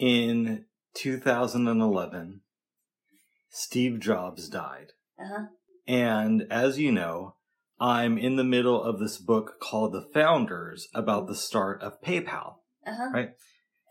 In 2011, Steve Jobs died. Uh-huh. And as you know, I'm in the middle of this book called The Founders about the start of PayPal. Uh-huh. Right.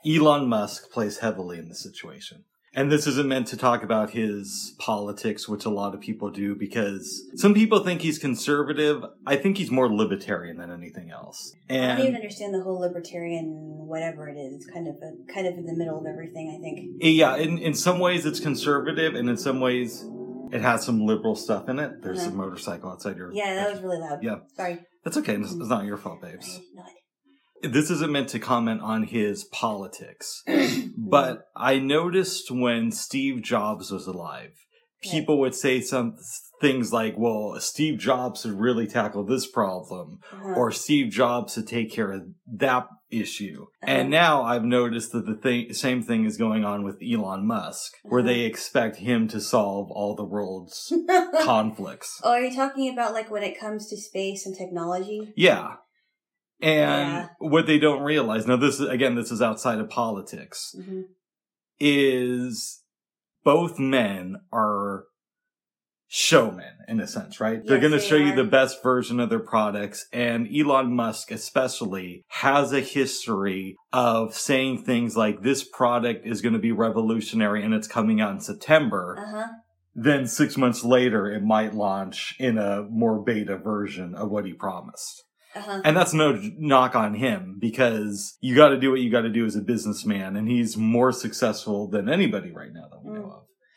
Elon Musk plays heavily in the situation. And this isn't meant to talk about his politics, which a lot of people do, because some people think he's conservative. I think he's more libertarian than anything else. And I don't even understand the whole libertarian whatever it is. It's kind of a, kind of in the middle of everything, I think. yeah, in, in some ways it's conservative, and in some ways it has some liberal stuff in it. There's Uh-huh. a motorcycle outside your. Yeah, that was really loud. Yeah. Sorry. That's okay. It's, it's not your fault, babes. had no idea. This isn't meant to comment on his politics, but I noticed when Steve Jobs was alive, people would say some things like, well, Steve Jobs should really tackle this problem, Uh-huh. or Steve Jobs should take care of that issue. Uh-huh. And now I've noticed that the thing, same thing is going on with Elon Musk, where Uh-huh. they expect him to solve all the world's conflicts. oh, are you talking about like when it comes to space and technology? Yeah. And Yeah. what they don't realize, now this is, again, this is outside of politics, hmm is both men are showmen in a sense, right? They're going to they show you the best version of their products. And Elon Musk especially has a history of saying things like this product is going to be revolutionary and it's coming out in September. Uh-huh. Then six months later, it might launch in a more beta version of what he promised. Uh-huh. And that's no knock on him because you got to do what you got to do as a businessman. And he's more successful than anybody right now that we know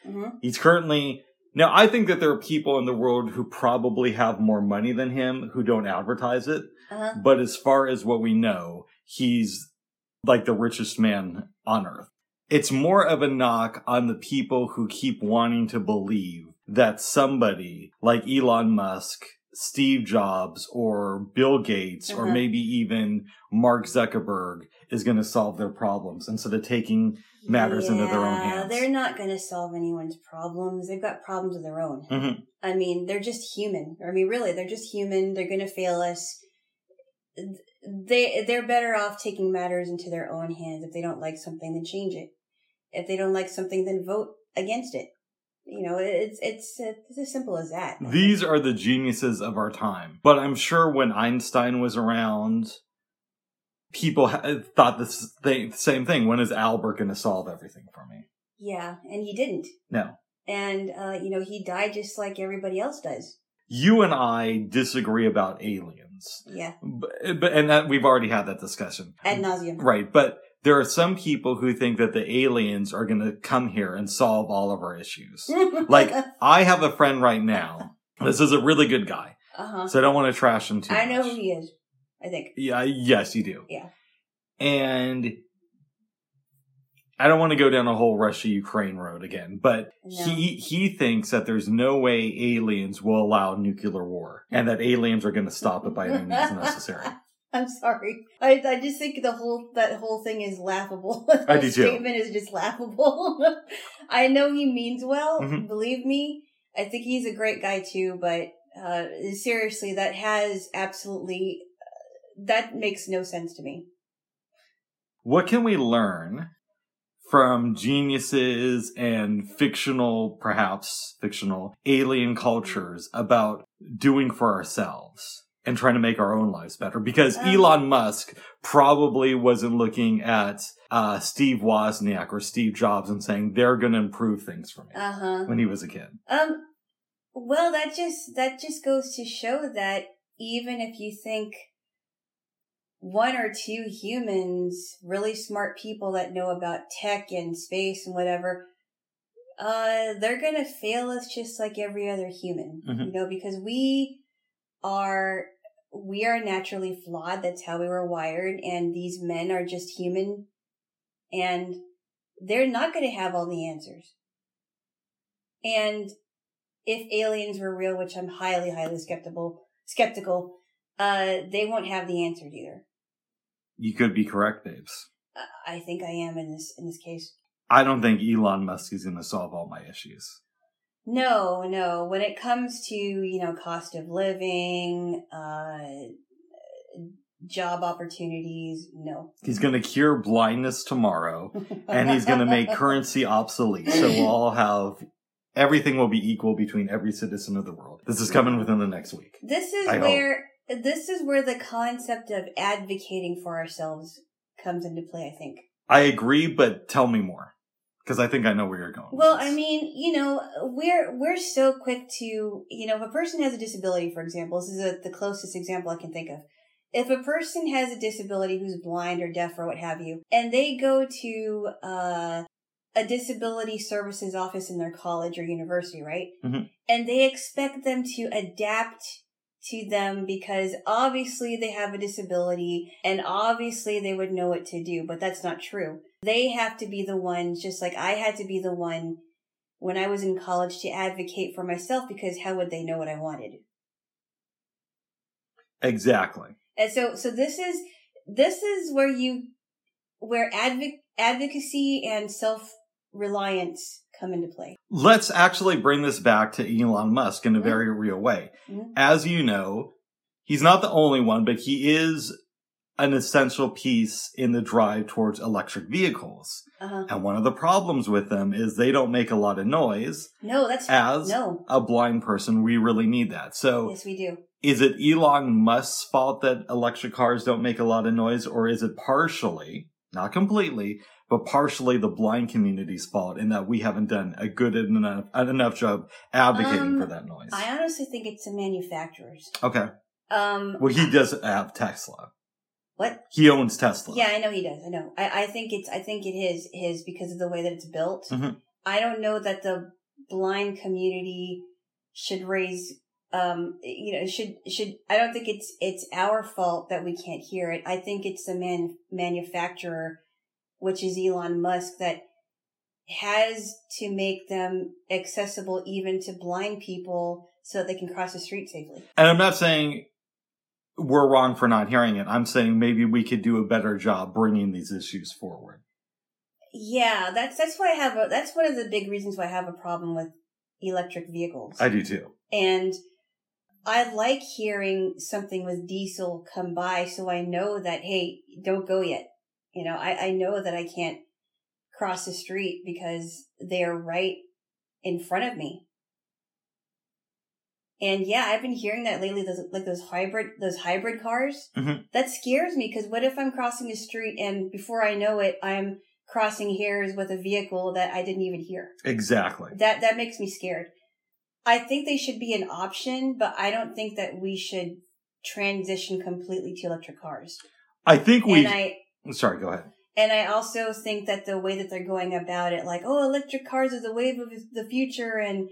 of. hmm He's currently, now I think that there are people in the world who probably have more money than him who don't advertise it. Uh-huh. But as far as what we know, he's like the richest man on earth. It's more of a knock on the people who keep wanting to believe that somebody like Elon Musk, Steve Jobs, or Bill Gates, or Uh-huh. maybe even Mark Zuckerberg is going to solve their problems instead of taking matters into their own Yeah, hands. They're not going to solve anyone's problems. They've got problems of their own. Mhm. I mean, they're just human. I mean, really, they're just human. They're going to fail us. They they're better off taking matters into their own hands. If they don't like something, then change it. If they don't like something, then vote against it. You know, it's it's it's as simple as that. These are the geniuses of our time. But I'm sure when Einstein was around, people thought this thing, same thing. When is Albert going to solve everything for me? yeah, and he didn't. No. And uh, you know, he died just like everybody else does. You and I disagree about aliens. Yeah, But, but and that we've already had that discussion. ad nauseum. Right, but there are some people who think that the aliens are going to come here and solve all of our issues. like I have a friend right now. This is a really good guy, uh huh. so I don't want to trash him too I know much. who he is. I think. Yeah, yes, you do. Yeah. And I don't want to go down a whole Russia Ukraine road again, but No. he he thinks that there's no way aliens will allow nuclear war and that aliens are going to stop it by any means necessary. I'm sorry. I I just think the whole that whole thing is laughable. I do too. Statement is just laughable. I know he means well. Mhm. Believe me, I think he's a great guy too. But uh, seriously, that has absolutely uh, that makes no sense to me. What can we learn from geniuses and fictional, perhaps fictional alien cultures about doing for ourselves and trying to make our own lives better? Because Um, Elon Musk probably wasn't looking at uh, Steve Wozniak or Steve Jobs and saying they're going to improve things for me Uh huh. when he was a kid. Um. Well, that just that just goes to show that even if you think one or two humans, really smart people that know about tech and space and whatever, uh, they're gonna fail us just like every other human, Mhm. you know, because we are we are naturally flawed. That's how we were wired, and these men are just human, and they're not gonna have all the answers. And if aliens were real, which I'm highly, highly skeptical, skeptical, uh, they won't have the answers either. You could be correct, babes. I think I am in this in this case. I don't think Elon Musk is going to solve all my issues. No, no. When it comes to you know cost of living, uh, job opportunities. No. He's going to cure blindness tomorrow and he's going to make currency obsolete. So we'll all have everything will be equal between every citizen of the world. This is coming within the next week. This is I hope. where this is where the concept of advocating for ourselves comes into play, I think. I agree, but tell me more because I think I know where you're going. Well. I mean, you know, we're we're so quick to, you know, if a person has a disability, for example, this is a, the closest example I can think of. If a person has a disability who's blind or deaf or what have you, and they go to uh, a disability services office in their college or university, right? Mhm. And they expect them to adapt to them because obviously they have a disability and obviously they would know what to do, but that's not true. They have to be the ones, just like I had to be the one when I was in college to advocate for myself because how would they know what I wanted? exactly. And so, so this is, this is where you, where advoc- advocacy and self-reliance come into play. Let's actually bring this back to Elon Musk in a Mhm. very real way. Mhm. As you know, he's not the only one, but he is an essential piece in the drive towards electric vehicles. Uh-huh. And one of the problems with them is they don't make a lot of noise. No, that's, As no. a blind person, we really need that. So Yes, we do. is it Elon Musk's fault that electric cars don't make a lot of noise, or is it partially, not completely, but partially the blind community's fault in that we haven't done a good enough enough job advocating Um, for that noise? I honestly think it's the manufacturers. okay. Um, Well, he does have Tesla. What? He owns Tesla. Yeah, I know he does. I know. I, I think it's, I think it is his because of the way that it's built. Mhm. I don't know that the blind community should raise, um, you know, should, should, I don't think it's, it's our fault that we can't hear it. I think it's the man, manufacturer, which is Elon Musk that has to make them accessible even to blind people so that they can cross the street safely. And I'm not saying we're wrong for not hearing it. I'm saying maybe we could do a better job bringing these issues forward. Yeah, that's that's why I have a that's one of the big reasons why I have a problem with electric vehicles. I do too. and I like hearing something with diesel come by so I know that hey, don't go yet. You know, I, I know that I can't cross the street because they're right in front of me. And yeah, I've been hearing that lately. Those like those hybrid those hybrid cars. Mhm. That scares me because what if I'm crossing the street and before I know it, I'm crossing hairs with a vehicle that I didn't even hear. Exactly. That that makes me scared. I think they should be an option, but I don't think that we should transition completely to electric cars. I think we. and I sorry, go ahead. and I also think that the way that they're going about it, like, oh, electric cars is the wave of the future and,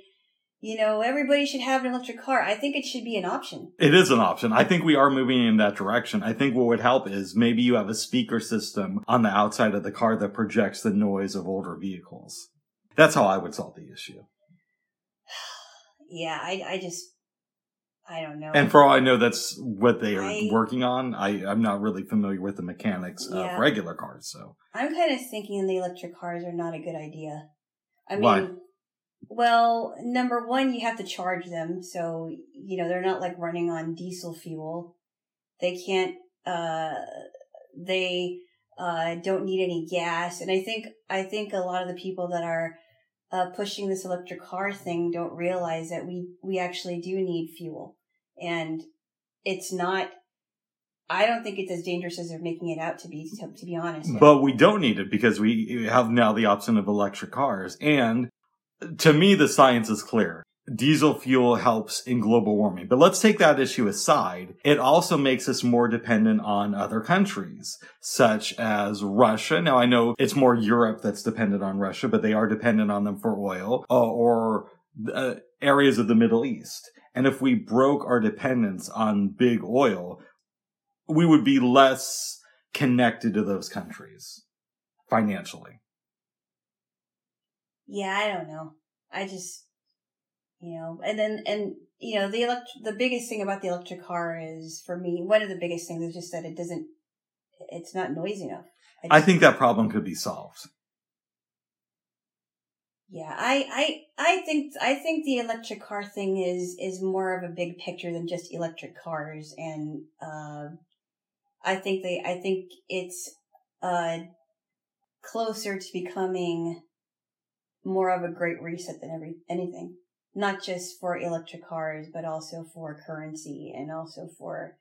you know, everybody should have an electric car. I think it should be an option. It is an option. I think we are moving in that direction. I think what would help is maybe you have a speaker system on the outside of the car that projects the noise of older vehicles. That's how I would solve the issue. Yeah, I, I just, I don't know. And for all I know, that's what they are I- working on. I, I'm not really familiar with the mechanics Yeah. of regular cars, so. I'm kind of thinking the electric cars are not a good idea. I mean, Why? Well, number one, you have to charge them. So, you know, they're not like running on diesel fuel. They can't, uh, they, uh, don't need any gas. And I think, I think a lot of the people that are, uh, pushing this electric car thing don't realize that we, we actually do need fuel. And it's not, I don't think it's as dangerous as they're making it out to be, to, to be honest. But we don't need it because we have now the option of electric cars. And to me, the science is clear. Diesel fuel helps in global warming. But let's take that issue aside. It also makes us more dependent on other countries, such as Russia. Now, I know it's more Europe that's dependent on Russia, but they are dependent on them for oil uh, or uh, areas of the Middle East. And if we broke our dependence on big oil, we would be less connected to those countries financially. Yeah, I don't know. I just, you know, and then, and, you know, the elect, the biggest thing about the electric car is for me, one of the biggest things is just that it doesn't, it's not noisy enough. I just- think that problem could be solved. Yeah, I, I, I think, I think the electric car thing is, is more of a big picture than just electric cars. And, uh, I think they, I think it's, uh, closer to becoming more of a great reset than every, anything. Not just for electric cars, but also for currency and also for,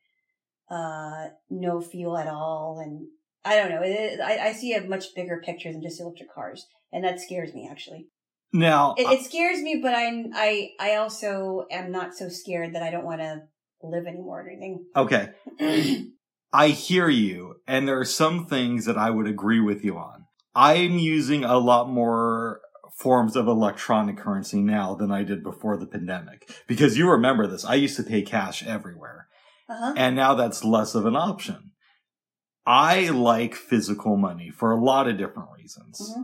uh, no fuel at all. And I don't know. It, I, I see a much bigger picture than just electric cars. And that scares me actually. Now, It, it scares me, but I, I, I also am not so scared that I don't want to live anymore or anything. okay, I hear you, and there are some things that I would agree with you on. I'm using a lot more forms of electronic currency now than I did before the pandemic. Because you remember this, I used to pay cash everywhere, Uh-huh. and now that's less of an option. I like physical money for a lot of different reasons. Mhm.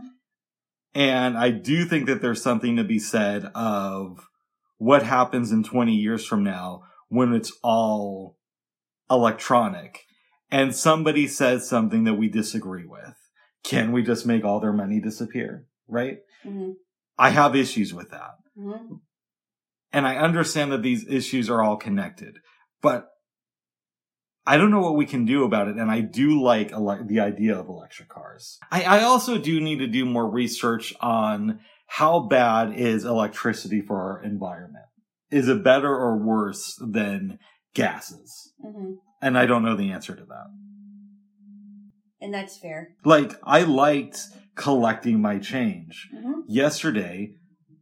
And I do think that there's something to be said of what happens in 20 years from now when it's all electronic and somebody says something that we disagree with. Can we just make all their money disappear? Right? Hmm I have issues with that. hmm And I understand that these issues are all connected, but I don't know what we can do about it. And I do like ele- the idea of electric cars. I, I also do need to do more research on how bad is electricity for our environment. Is it better or worse than gases? hmm And I don't know the answer to that. And that's fair. Like, I liked collecting my change. hmm Yesterday,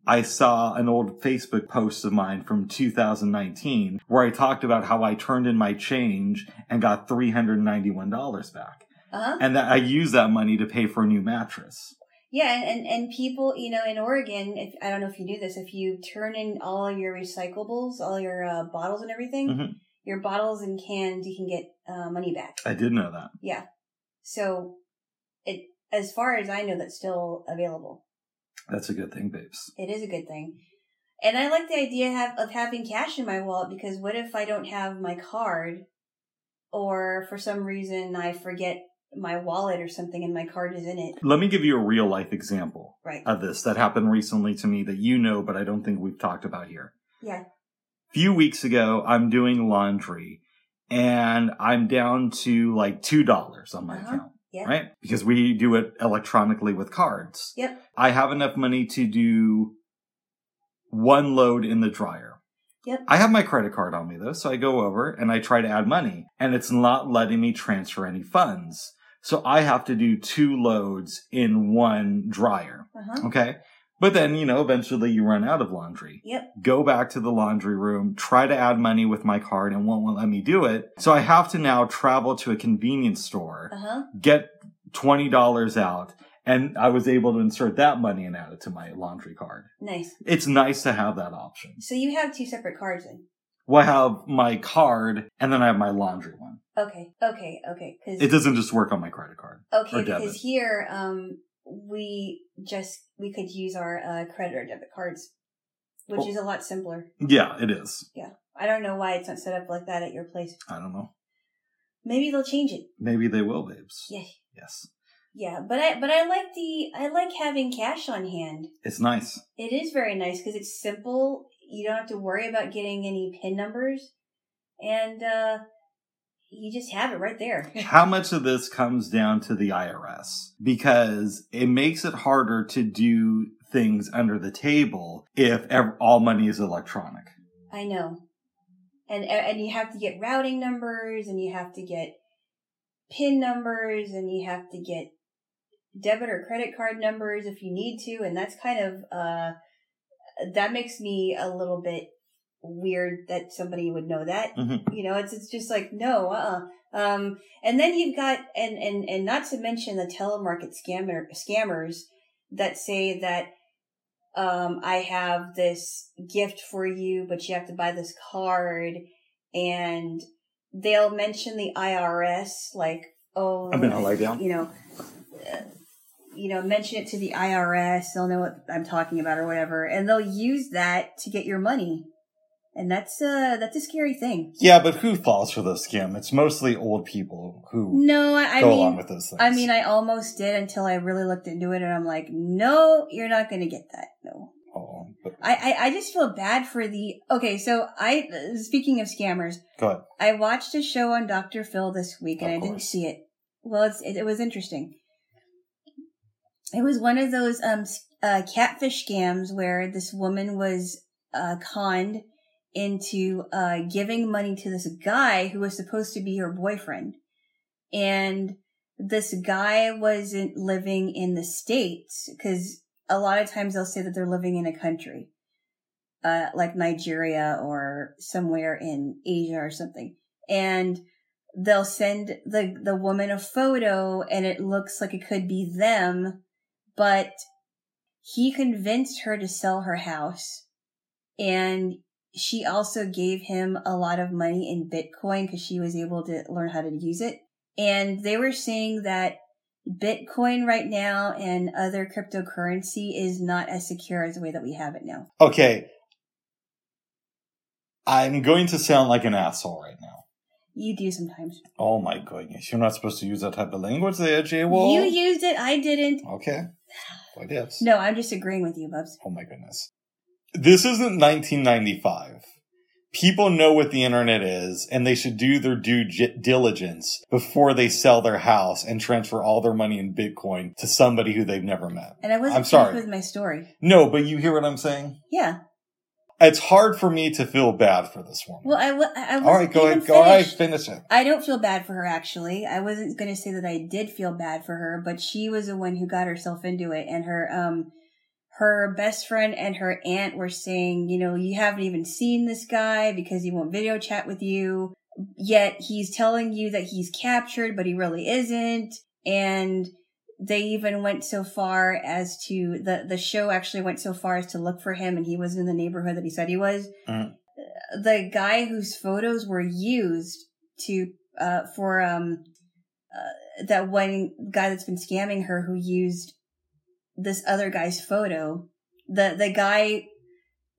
I saw an old Facebook post of mine from 2019 where I talked about how I turned in my change and got $391 back. Uh-huh. And that I used that money to pay for a new mattress. Yeah, and, and, people, you know, in Oregon, if I don't know if you do this, if you turn in all your recyclables, all your uh, bottles and everything, Mhm. your bottles and cans, you can get uh, money back. I did know that. Yeah. So, it as far as I know, that's still available. That's a good thing, babes. It is a good thing. And I like the idea of having cash in my wallet because what if I don't have my card or for some reason I forget my wallet or something and my card is in it? Let me give you a real life example Right. of this that happened recently to me that you know, but I don't think we've talked about here. Yeah. A few weeks ago, I'm doing laundry and I'm down to like $2 on my Uh-huh. account. Yeah. Right? Because we do it electronically with cards. Yep. I have enough money to do one load in the dryer. Yep. I have my credit card on me though, so I go over and I try to add money and it's not letting me transfer any funds. So I have to do two loads in one dryer. Uh-huh. Okay. But then, you know, eventually you run out of laundry. Yep. Go back to the laundry room, try to add money with my card and won't let me do it. So I have to now travel to a convenience store, Uh-huh. get $20 out, and I was able to insert that money and add it to my laundry card. Nice. It's nice to have that option. So you have two separate cards then? Well, I have my card and then I have my laundry one. Okay. Okay. Okay. Cause, It doesn't just work on my credit card. okay. Because here, um, we just, we could use our, uh, credit or debit cards, which Oh. is a lot simpler. Yeah, it is. Yeah, I don't know why it's not set up like that at your place. I don't know. Maybe they'll change it. Maybe they will, babes. Yeah. Yes. Yeah. But I, but I like the, I like having cash on hand. It's nice. It is very nice because it's simple. You don't have to worry about getting any PIN numbers. And, uh, you just have it right there. How much of this comes down to the IRS? Because it makes it harder to do things under the table if ev- all money is electronic. I know. And and you have to get routing numbers and you have to get PIN numbers and you have to get debit or credit card numbers if you need to and that's kind of uh that makes me a little bit weird that somebody would know that. Mhm. You know, it's it's just like no, uh-uh. Um and then you've got and and and not to mention the telemarket scammer scammers that say that um, I have this gift for you, but you have to buy this card and they'll mention the IRS, like, oh, I'm gonna lie down. you know, uh, you know, mention it to the IRS. They'll know what I'm talking about or whatever. And they'll use that to get your money. And that's, uh, that's a scary thing. Yeah, but who falls for the scam? It's mostly old people who No, I, I go mean, along with those things. I mean, I almost did until I really looked into it and I'm like, no, you're not going to get that. No. Oh, but I, I, I just feel bad for the, okay, so I, speaking of scammers, Go ahead. I watched a show on Dr. Phil this week and I didn't see it. Well, it's, it, it was interesting. It was one of those, um, uh, catfish scams where this woman was, uh, conned into, uh, giving money to this guy who was supposed to be her boyfriend. And this guy wasn't living in the States because a lot of times they'll say that they're living in a country, uh, like Nigeria or somewhere in Asia or something. And they'll send the, the woman a photo and it looks like it could be them, but he convinced her to sell her house and she also gave him a lot of money in Bitcoin because she was able to learn how to use it. And they were saying that Bitcoin right now and other cryptocurrency is not as secure as the way that we have it now. Okay. I'm going to sound like an asshole right now. You do sometimes. Oh my goodness. You're not supposed to use that type of language there, J Wall. You used it. I didn't. Okay. I did. No, I'm just agreeing with you, Bubs. Oh my goodness. This isn't 1995. People know what the internet is, and they should do their due diligence before they sell their house and transfer all their money in Bitcoin to somebody who they've never met. And I wasn't I'm sorry. with my story. No, but you hear what I'm saying? Yeah. It's hard for me to feel bad for this woman. Well, I, wa- I wasn't all right, go ahead. Go finished. finish it. I don't feel bad for her actually. I wasn't going to say that I did feel bad for her, but she was the one who got herself into it and her um her best friend and her aunt were saying, you know, you haven't even seen this guy because he won't video chat with you. Yet he's telling you that he's captured, but he really isn't. And they even went so far as to the the show actually went so far as to look for him and he wasn't in the neighborhood that he said he was. Mhm. The guy whose photos were used to uh for um uh, that one guy that's been scamming her who used this other guy's photo. The the guy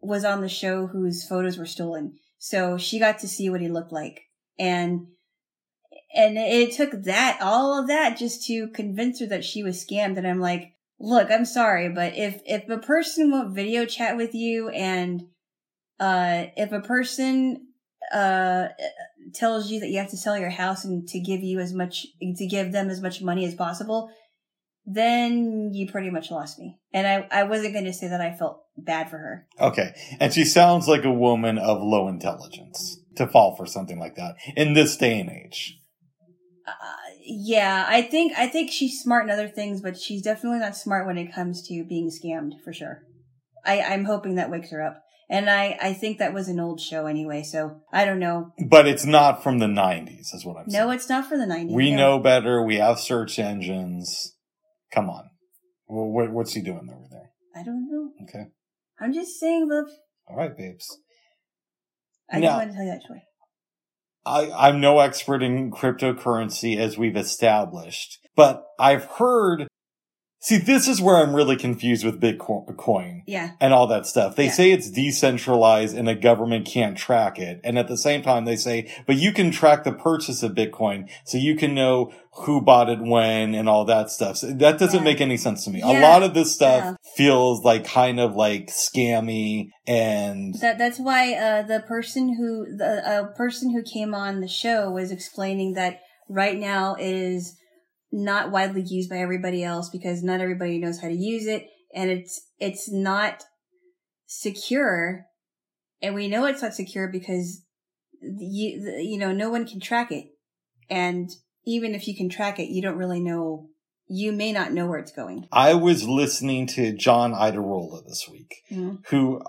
was on the show whose photos were stolen. So she got to see what he looked like. And and it took that all of that just to convince her that she was scammed and I'm like, "Look, I'm sorry, but if if a person won't video chat with you and uh if a person uh tells you that you have to sell your house and to give you as much to give them as much money as possible, then you pretty much lost me. And I I wasn't going to say that I felt bad for her. Okay. And she sounds like a woman of low intelligence to fall for something like that in this day and age. Uh, yeah, I think I think she's smart in other things, but she's definitely not smart when it comes to being scammed for sure. I I'm hoping that wakes her up. And I I think that was an old show anyway, so I don't know. But it's not from the 90s, is what I'm saying. No, it's not from the 90s. We no. know better. We have search engines. Come on. Well, what, what's he doing over there? I don't know. Okay. I'm just saying, love. All right, babes. I No. just wanted to tell you that story. I, I'm no expert in cryptocurrency as we've established, but I've heard. See, this is where I'm really confused with Bitcoin Yeah. and all that stuff. They Yeah. say it's decentralized and a government can't track it. And at the same time, they say, but you can track the purchase of Bitcoin so you can know who bought it when and all that stuff. So that doesn't Yeah. make any sense to me. A lot of this stuff Yeah. feels like kind of like scammy and That that's why uh, the person who the uh, person who came on the show was explaining that right now it is not widely used by everybody else because not everybody knows how to use it. And it's it's not secure. And we know it's not secure because you you know no one can track it. And even if you can track it you don't really know you may not know where it's going. I was listening to John Iadarola this week, Mhm. who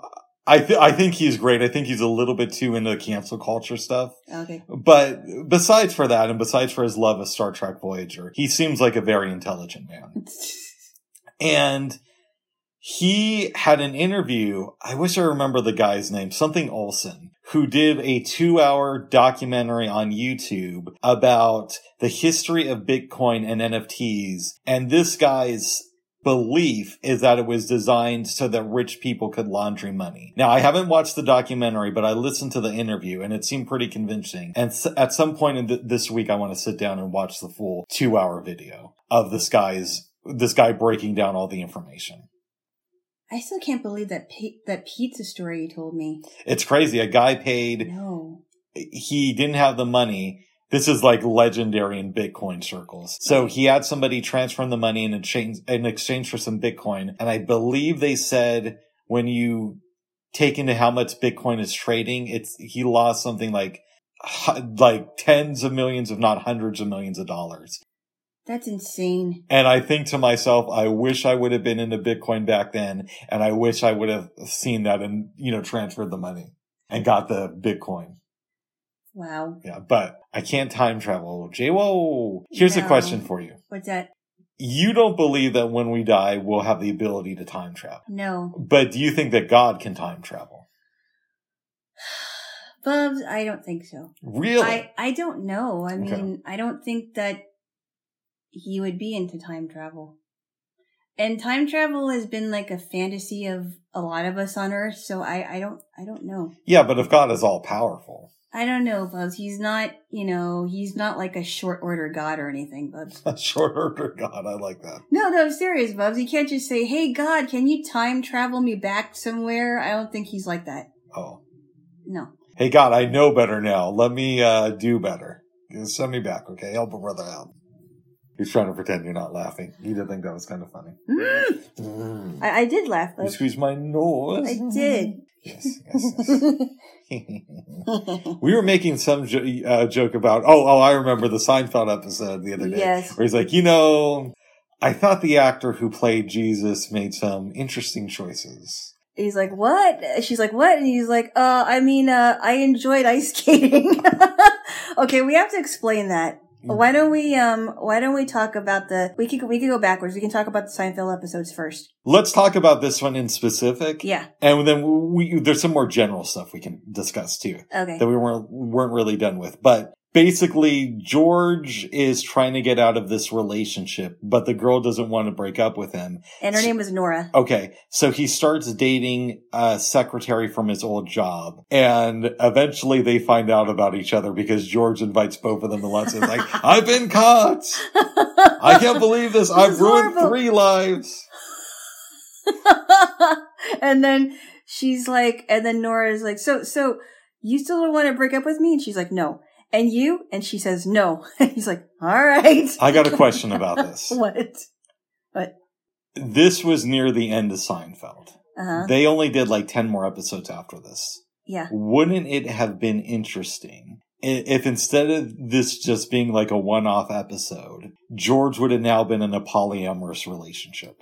I th- I think he's great. I think he's a little bit too into the cancel culture stuff. okay But besides for that, and besides for his love of Star Trek Voyager, he seems like a very intelligent man. And he had an interview. I wish I remember the guy's name, something Olson, who did a two hour documentary on YouTube about the history of Bitcoin and NFTs. And this guy's belief is that it was designed so that rich people could laundry money. Now, I haven't watched the documentary, but I listened to the interview and it seemed pretty convincing. And s- at some point in th- this week, I want to sit down and watch the full two hour video of this guy's, this guy breaking down all the information. I still can't believe that pi- that pizza story you told me. It's crazy. A guy paid, No. he didn't have the money. This is like legendary in Bitcoin circles. So he had somebody transfer him the money in exchange, in exchange for some Bitcoin. And I believe they said when you take into how much Bitcoin is trading, it's, he lost something like, like tens of millions, if not hundreds of millions of dollars. That's insane. And I think to myself, I wish I would have been into Bitcoin back then. And I wish I would have seen that and, you know, transferred the money and got the Bitcoin. Wow. Yeah, but I can't time travel. Jay, whoa. Here's a question for you. What's that? You don't believe that when we die, we'll have the ability to time travel. No. But do you think that God can time travel? Bubs, I don't think so. Really? I, I don't know. I Okay. mean, I don't think that he would be into time travel. And time travel has been like a fantasy of a lot of us on Earth, so I, I don't I don't know. yeah, but if God is all powerful, I don't know, Bubs. He's not, you know, he's not like a short order god or anything, Bubs. a short order God, I like that. No, no, I'm serious, Bubs. You can't just say, "Hey, God, can you time travel me back somewhere?" I don't think he's like that. Oh. No. Hey God, I know better now. Let me uh do better. Send me back, okay? Help a brother out. He's trying to pretend you're not laughing. He did think that was kind of funny. Mm. Mm. I, I did laugh, You Bubs. squeezed my nose. I did. Yes, yes, yes. we were making some jo- uh, joke about. Oh, oh, I remember the Seinfeld episode the other day yes. where he's like, you know, I thought the actor who played Jesus made some interesting choices. He's like, what? She's like, what? And he's like, uh, I mean, uh, I enjoyed ice skating. okay, we have to explain that. Why don't we, um, why don't we talk about the, we could, we could go backwards. We can talk about the Seinfeld episodes first. Let's talk about this one in specific, Yeah. and then we there's some more general stuff we can discuss too Okay. that we weren't weren't really done with, but. Basically, George is trying to get out of this relationship, but the girl doesn't want to break up with him. And her name was Nora. Okay, so he starts dating a secretary from his old job, and eventually they find out about each other because George invites both of them to lunch. It's like, I've been caught. I can't believe this. I've ruined horrible. three lives. and then she's like, and then Nora is like, so, so you still don't want to break up with me? And she's like, no. And you? And she says, no. And he's like, all right. I got a question about this. what? What? This was near the end of Seinfeld. Uh huh. They only did like 10 more episodes after this. Yeah. Wouldn't it have been interesting if instead of this just being like a one off episode, George would have now been in a polyamorous relationship?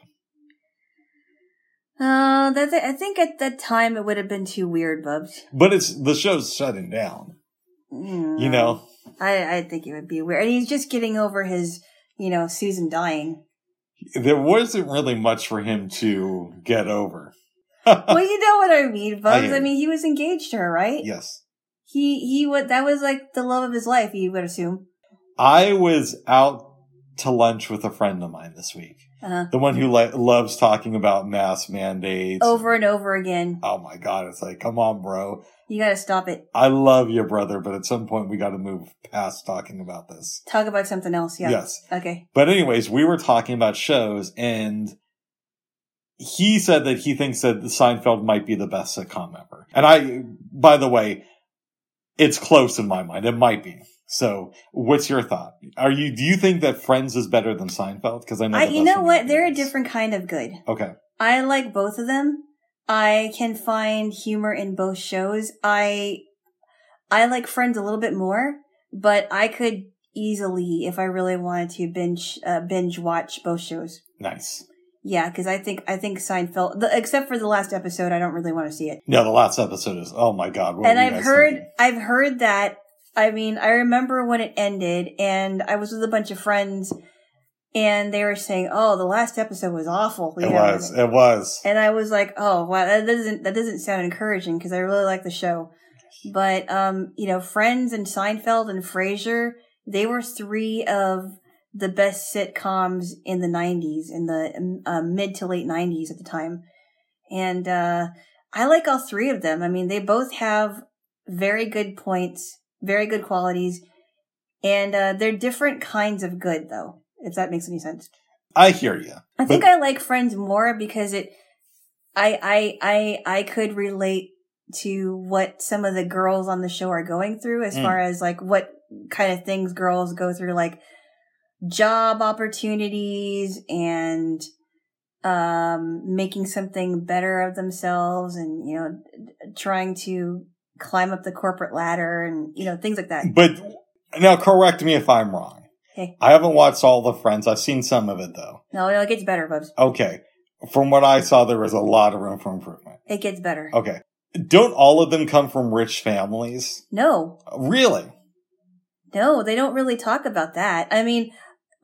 Uh, that I think at that time it would have been too weird, Bubs. But it's the show's shutting down. Mm, You know, I I think it would be weird, and he's just getting over his, you know, Susan dying. there wasn't really much for him to get over. well, you know what I mean, Bubs. hear I, mean, he was engaged to her, right? yes. He he would that was like the love of his life. You would assume. I was out to lunch with a friend of mine this week. Uh-huh. The one who li- loves talking about mass mandates. Over and over again. Oh my God. It's like, come on, bro. You got to stop it. I love you, brother, but at some point we got to move past talking about this. Talk about something else. Yeah. Yes. Okay. But anyways, we were talking about shows and he said that he thinks that Seinfeld might be the best sitcom ever. And I, by the way, it's close in my mind. It might be. So what's your thought? Are you, do you think that Friends is better than Seinfeld? Cause I know, I you know what? They're a different kind of good. Okay. I like both of them. I can find humor in both shows. I I like Friends a little bit more, but I could easily, if I really wanted to, binge uh, binge watch both shows. Nice. Yeah, because I think I think Seinfeld, the, except for the last episode, I don't really want to see it. No, the last episode is, oh my God. And I've heard thinking? I've heard that. I mean, I remember when it ended, and I was with a bunch of friends, and they were saying, "Oh, the last episode was awful." you It know, was. It was. and I was like, "Oh, wow, that doesn't that doesn't sound encouraging because I really like the show." But um, you know, Friends and Seinfeld and Frasier, they were three of the best sitcoms in the '90s, in the uh, mid to late '90s at the time, and uh, I like all three of them. I mean, they both have very good points, very good qualities, and uh, they're different kinds of good, though. If that makes any sense. I hear you. I think I like Friends more because it I, I, I, I could relate to what some of the girls on the show are going through as Mm. far as like what kind of things girls go through, like job opportunities and, um, making something better of themselves and, you know, trying to climb up the corporate ladder and, you know, things like that. But now correct me if I'm wrong. Okay. I haven't watched all the Friends. I've seen some of it though. No, it gets better, Bubs. Okay. From what I saw, there was a lot of room for improvement. It gets better. Okay. Don't all of them come from rich families? No, Really? No, they don't really talk about that. I mean,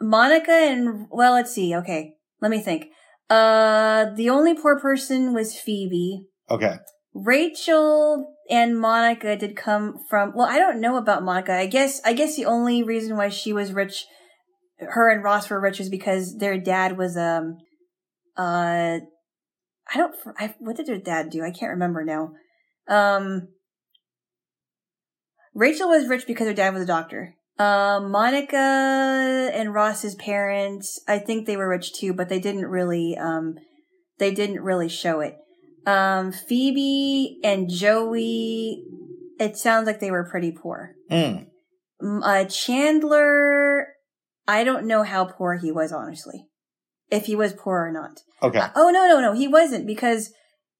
Monica and well, let's see. Okay, let me think. Uh, the only poor person was Phoebe. Okay. Rachel and Monica did come from. Well, I don't know about Monica. I guess. I guess the only reason why she was rich, her and Ross were rich, is because their dad was um, uh, I don't. I, what did their dad do? I can't remember now. Um, Rachel was rich because her dad was a doctor. Uh, Monica and Ross's parents, I think they were rich too, but they didn't really, um, they didn't really show it. Um, Phoebe and Joey, it sounds like they were pretty poor. Mm. Uh, Chandler, I don't know how poor he was, honestly. If he was poor or not. Okay. Oh no, no, no, he wasn't because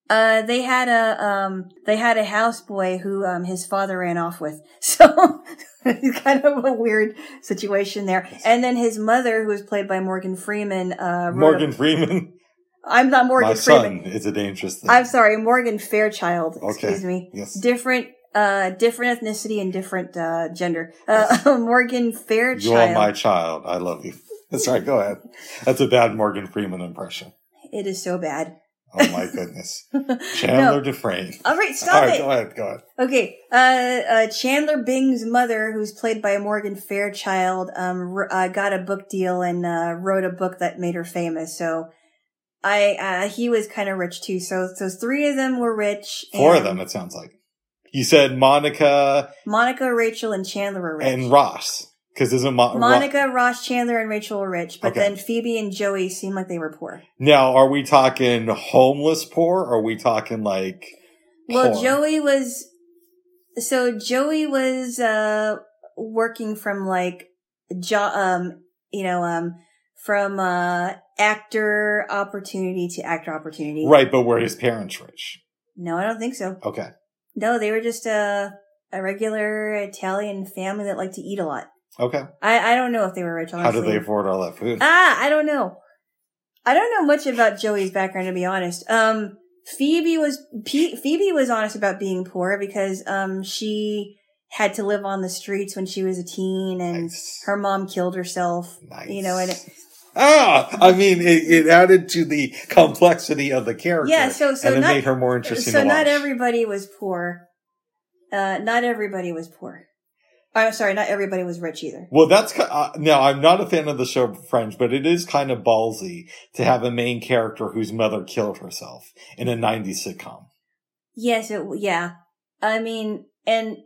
uh they had a um they had a houseboy who um his father ran off with. So it's kind of a weird situation there. And then his mother, who was played by Morgan Freeman, uh wrote a- Morgan Freeman. I'm not Morgan My Freeman. son is a dangerous thing. I'm sorry, Morgan Fairchild. Okay. Excuse me. yes. Different uh different ethnicity and different uh gender. Uh Morgan Fairchild. You are my child. I love you. Sorry, go ahead. That's a bad Morgan Freeman impression. It is so bad. Oh my goodness. Chandler Dufresne. All right, stop right, it. go ahead, go ahead. Okay, uh, uh, Chandler Bing's mother, who's played by Morgan Fairchild, um, r- uh, got a book deal and, uh, wrote a book that made her famous. So, I, uh, he was kind of rich too. So, so three of them were rich. Four of them, it sounds like. You said Monica Monica, Rachel, and Chandler were rich. and Ross. Because isn't Mo- Ro- Monica, Ross, Chandler, and Rachel were rich, but Okay. then Phoebe and Joey seemed like they were poor. now, are we talking homeless poor? Or are we talking like Well, poor? Joey was, so Joey was, uh, working from like, jo- um, you know, um, from, uh, actor opportunity to actor opportunity. Right, but were his parents rich? No, I don't think so. Okay. No, they were just a, a regular Italian family that liked to eat a lot. Okay. I, I don't know if they were rich, honestly. How did they afford all that food? Ah, I don't know. I don't know much about Joey's background to be honest. Um, Phoebe was P- Phoebe was honest about being poor because um she had to live on the streets when she was a teen and Nice. her mom killed herself. Nice. You know, and it, Ah, I mean, it, it added to the complexity of the character. yeah, so so and it not made her more interesting so not everybody was poor. Uh, not everybody was poor. I'm sorry, not everybody was rich either. Well, that's uh, now. I'm not a fan of the show Friends, but it is kind of ballsy to have a main character whose mother killed herself in a '90s sitcom. Yes, it, yeah. I mean, and,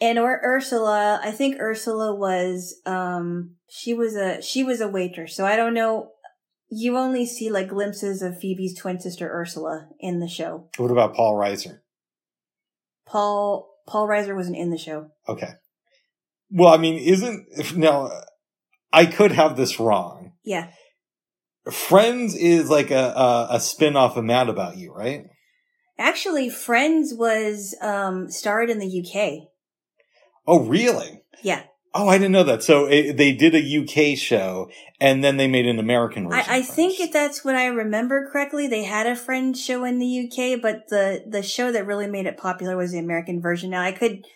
and or Ursula, I think Ursula was, um, she was a, she was a waitress. So I don't know. You only see like glimpses of Phoebe's twin sister Ursula in the show. What about Paul Reiser? Paul, Paul Reiser wasn't in the show. Okay. Well, I mean, isn't if now? I could have this wrong. Yeah. Friends is like a a, a spin off of Mad About You, right? Actually, Friends was, um, starred in the UK. Oh, really? Yeah. Oh, I didn't know that. So it, they did a UK show, and then they made an American version. I, I think if that's what I remember correctly, they had a Friends show in the UK, but the, the show that really made it popular was the American version. Now I could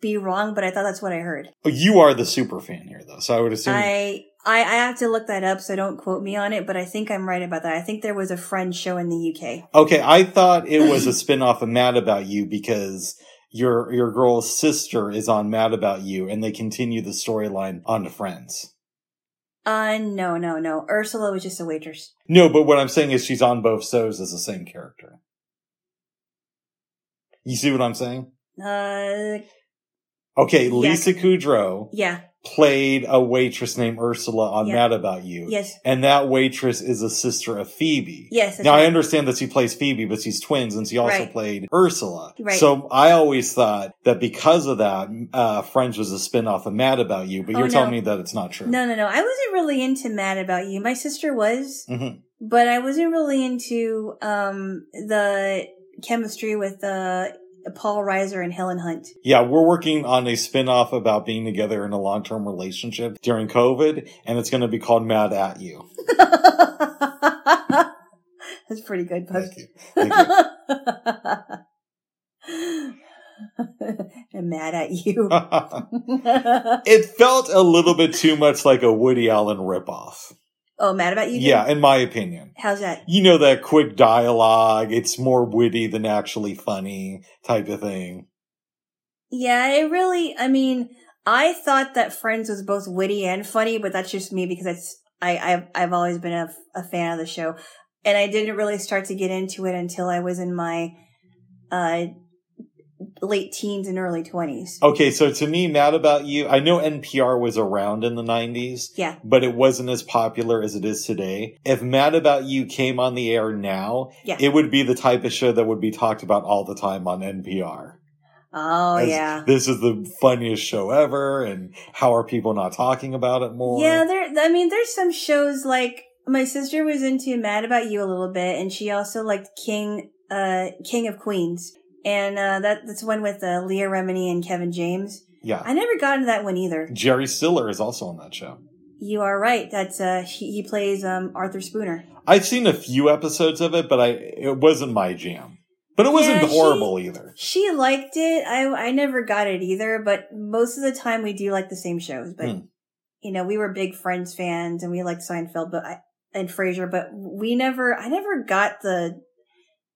be wrong, but I thought that's what I heard. Oh, you are the super fan here, though. So I would assume. I, I I have to look that up, so don't quote me on it. But I think I'm right about that. I think there was a Friends show in the UK. Okay, I thought it was a spin-off of Mad About You because your your girl's sister is on Mad About You and they continue the storyline on to Friends. Uh, no, no, no. Ursula was just a waitress. No, but what I'm saying is she's on both shows as the same character. You see what I'm saying? Uh, Okay, Yeah. Lisa Kudrow yeah, played a waitress named Ursula on Yeah. Mad About You. Yes. And that waitress is a sister of Phoebe. Yes. Now I understand that she plays Phoebe, but she's twins, and she also Right. played Ursula. Right. So I always thought that because of that, uh, Friends was a spin-off of Mad About You, but Oh, you're telling me that it's not true. No, no, no. I wasn't really into Mad About You. My sister was, Mhm. but I wasn't really into um the chemistry with uh Uh, Paul Reiser and Helen Hunt. Yeah, we're working on a spin-off about being together in a long-term relationship during COVID, and it's going to be called Mad at You. That's pretty good, Buzz. Thank you. Thank you. I'm mad at you. it felt a little bit too much like a Woody Allen ripoff. Oh, mad about you? Yeah, in my opinion. How's that? You know that quick dialogue, it's more witty than actually funny type of thing. Yeah, it really, I mean, I thought that Friends was both witty and funny, but that's just me because it's, I, I've, I've always been a, a fan of the show. And I didn't really start to get into it until I was in my, uh, late teens and early twenties. Okay, so to me, Mad About You, I know NPR was around in the 90s, Yeah. but it wasn't as popular as it is today. If Mad About You came on the air now, Yeah. it would be the type of show that would be talked about all the time on NPR. Oh, As yeah. This is the funniest show ever, and how are people not talking about it more? Yeah, there. I mean, there's some shows like my sister was into Mad About You a little bit, and she also liked King, uh, King of Queens, and uh, that that's one with uh, Leah Remini and Kevin James. Yeah. I never got into that one either. Jerry Stiller is also on that show. You are right. That's uh, he, he plays um Arthur Spooner. I've seen a few episodes of it, but I it wasn't my jam. But it wasn't Yeah, she- horrible either. She liked it. I I never got it either, but most of the time we do like the same shows. But Hmm. you know, we were big Friends fans, and we liked Seinfeld, but I, and Frasier, but we never. I never got the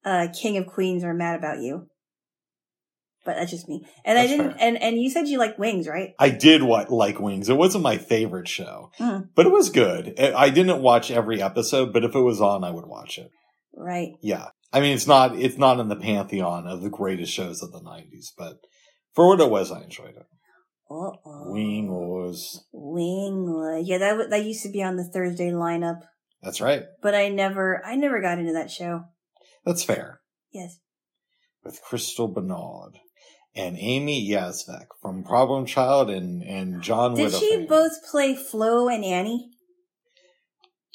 uh King of Queens or Mad About You. But that's just me. And I didn't. fair. And and you said you like Wings, right? I did what like Wings. It wasn't my favorite show, Hmm. but it was good. I didn't watch every episode, but if it was on, I would watch it. Right. Yeah, I mean it's not it's not in the pantheon of the greatest shows of the '90s, but for what it was, I enjoyed it. Uh-oh. Wing was Wingwood. Yeah, that that used to be on the Thursday lineup, that's right. but I never. I never got into that show. That's fair. Yes. With Crystal Bernard and Amy Yasbeck from Problem Child and and John. Did she both play Flo and Annie?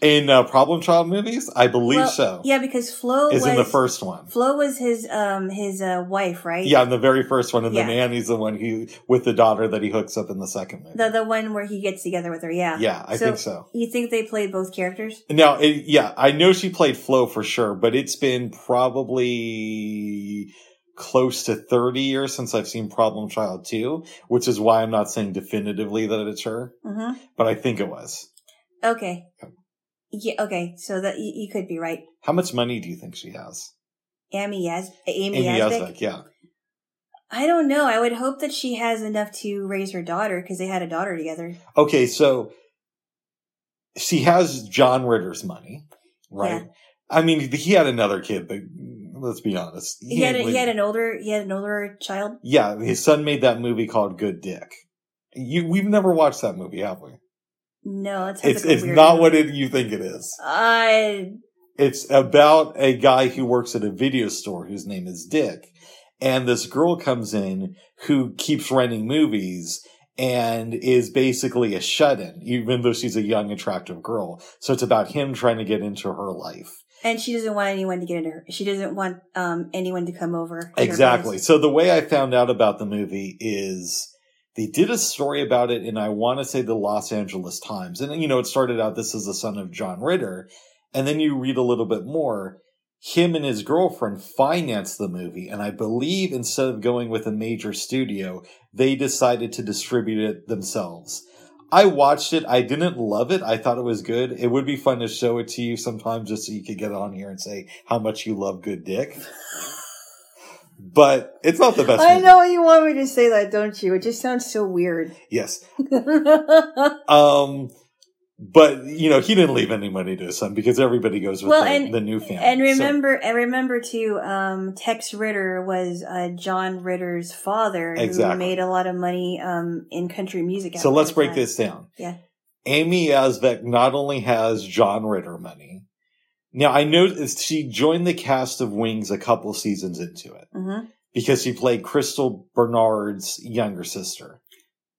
in uh, Problem Child movies? I believe Well, so. Yeah, because Flo is was in the first one. Flo was his um his uh wife, right? Yeah, in the very first one, and then Annie's the one who with the daughter that he hooks up in the second movie. The the one where he gets together with her. Yeah. yeah, I So- think so. You think they played both characters? Now, it, yeah, I know she played Flo for sure, but it's been probably close to 30 years since I've seen Problem Child 2, which is why I'm not saying definitively that it's her, Mm-hmm. but I think it was. Okay. Yep. Yeah. Okay. So that you, you could be right. How much money do you think she has? Amy Yaz Amy, Amy Yasbeck. Yasbeck, yeah. I don't know. I would hope that she has enough to raise her daughter because they had a daughter together. Okay, so she has John Ritter's money, right? Yeah. I mean, he had another kid, but let's be honest. He had a, he had an older he had an older child. yeah, his son made that movie called Good Dick. You, we've never watched that movie, have we? No, It's it's weird not movie. what it, you think it is. I It's about a guy who works at a video store whose name is Dick, and this girl comes in who keeps renting movies and is basically a shut-in, even though she's a young, attractive girl. So it's about him trying to get into her life. And she doesn't want anyone to get into her. She doesn't want um anyone to come over. Exactly. So the way I found out about the movie is they did a story about it in I want to say the Los Angeles Times. And you know, it started out this is the son of John Ritter. And then you read a little bit more. Him and his girlfriend financed the movie, and I believe instead of going with a major studio, they decided to distribute it themselves. I watched it. I didn't love it. I thought it was good. It would be fun to show it to you sometime just so you could get on here and say how much you love Good Dick. but it's not the best. I movie. know you want me to say that, don't you? It just sounds so weird. Yes. Um, But you know, he didn't leave any money to his son because everybody goes with Well, the, and- the new family. And So- remember, and remember too, um, Tex Ritter was uh, John Ritter's father, who made a lot of money um, in country music. So let's break time. this down. Yeah. Amy Yasbeck not only has John Ritter money. Now I noticed she joined the cast of Wings a couple seasons into it Mhm. because she played Crystal Bernard's younger sister.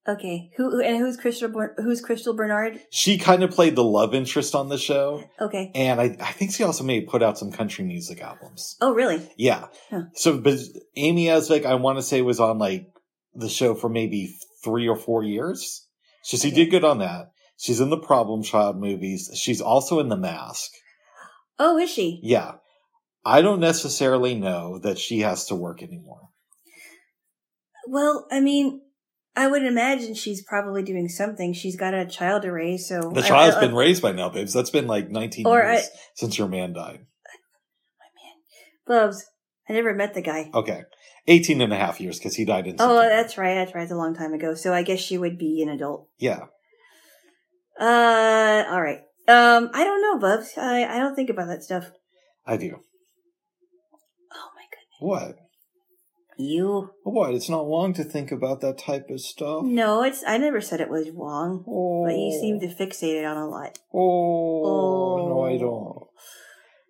Okay, who and who's Crystal? Who's Crystal Bernard? She kind of played the love interest on the show, Okay. and I, I think she also may put out some country music albums. Oh, really? Yeah. Huh. So, but Amy Yasbeck, I want to say, was on like the show for maybe three or four years. So she Okay. did good on that. She's in the Problem Child movies. She's also in The Mask. Oh, is she? Yeah. I don't necessarily know that she has to work anymore. Well, I mean, I would imagine she's probably doing something. She's got a child to raise, so The I- child's I- been raised by now, babes. That's been like 19 Or years since your man died. My man, Bubs. I never met the guy. Okay. 18 and a half years because he died in Oh, September. that's right. That's right. It's a long time ago. So I guess she would be an adult. Yeah. Uh, all right. Um, I don't know, Bubs. I I don't think about that stuff. I do. Oh my goodness. What? You? What? It's not long to think about that type of stuff. No, it's. I never said it was wrong, Oh. but you seem to fixate it on a lot. Oh, no, I Oh. don't.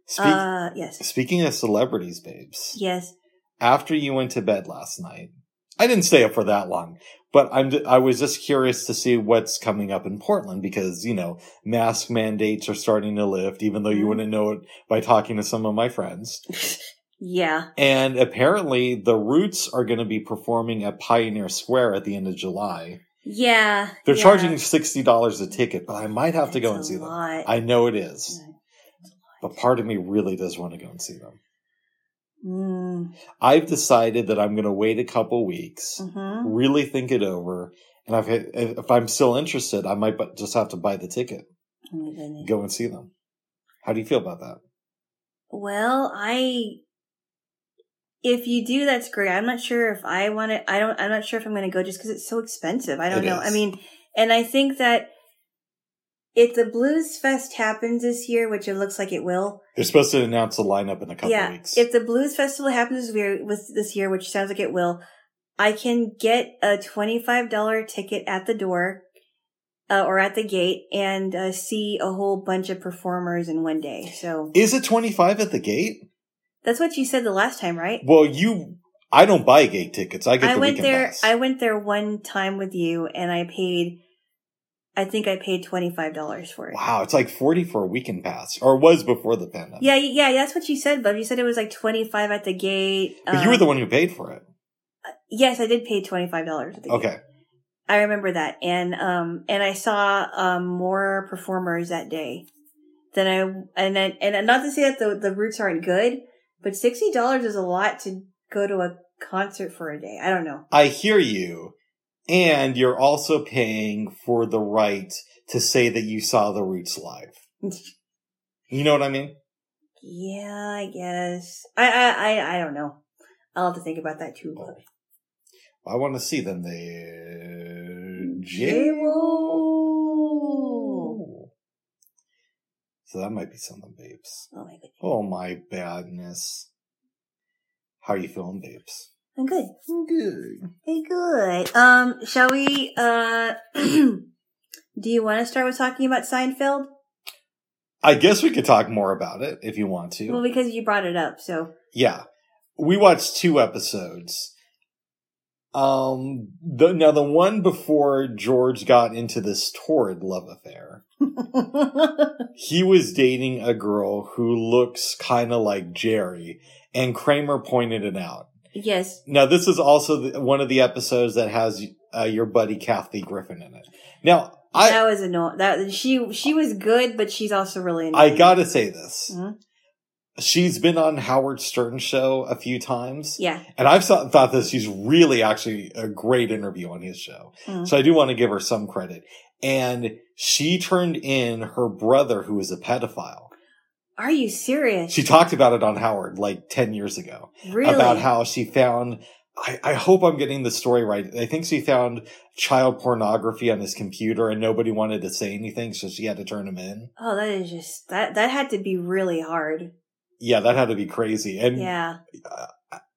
Speak, Uh, yes, speaking of celebrities, babes, yes. after you went to bed last night, I didn't stay up for that long, but I'm I was just curious to see what's coming up in Portland because you know mask mandates are starting to lift, even though you Mhm. wouldn't know it by talking to some of my friends. Yeah. And apparently, the Roots are going to be performing at Pioneer Square at the end of July. Yeah. They're yeah. charging sixty dollars a ticket, but I might have to go and see them. I know it is, but part of me really does want to go and see them. Mm, I've decided that I'm going to wait a couple weeks, hmm really think it over, and if, if I'm still interested, I might just have to buy the ticket, Oh go and see them. How do you feel about that? Well, I. If you do, that's great. I'm not sure if I want to. I don't. I'm not sure if I'm going to go just because it's so expensive. I don't It know. I mean, and I think that if the Blues Fest happens this year, which it looks like it will, They're supposed to announce the lineup in a couple yeah. weeks. If the Blues Festival happens this year, this year, which sounds like it will, I can get a twenty five dollar ticket at the door. Uh, or at the gate and uh, see a whole bunch of performers in one day. So Is it 25 at the gate? That's what you said the last time, right? Well, you, I don't buy gate tickets. I get I the went there. pass. I went there one time with you, and I paid. I think I paid twenty five dollars for it. wow, it's like 40 for a weekend pass, or was before the pandemic. Yeah, yeah, that's what you said, Bub. You said it was like twenty five at the gate. But you were Um, the one who paid for it. Yes, I did pay twenty five dollars the gate. Okay. I remember that, and um, and I saw um more performers that day than I and I, and not to say that the the roots aren't good, but sixty dollars is a lot to go to a concert for a day. I don't know. I hear you. And you're also paying for the right to say that you saw the Roots live. You know what I mean? Yeah, I guess. I I I, I don't know. I'll have to think about that too. Oh. I want to see them there. J-Wo. So that might be something, babes. Oh my goodness. Oh my badness. How are you feeling, babes? I'm good. I'm good. Hey, good. Um, shall we? Uh, do you want to start with talking about Seinfeld? I guess we could talk more about it if you want to. Well, because you brought it up, so Yeah. We watched two episodes. Um, the, now the one before George got into this torrid love affair, he was dating a girl who looks kind of like Jerry, and Kramer pointed it out. yes, Now, this is also the, one of the episodes that has uh, your buddy Kathy Griffin in it. Now, I that was annoying. That she she was good, but she's also really Annoying. I gotta say this. Mhm. She's been on Howard Stern show a few times. Yeah, And I've thought, that she's really actually a great interview on his show. Mhm. So I do want to give her some credit. And she turned in her brother who is a pedophile. are you serious? She talked about it on Howard like 10 years ago really about how she found I, I hope I'm getting the story right. I think she found child pornography on his computer and nobody wanted to say anything, so she had to turn him in. Oh, that is just that that had to be really hard. Yeah, that had to be crazy. And Yeah.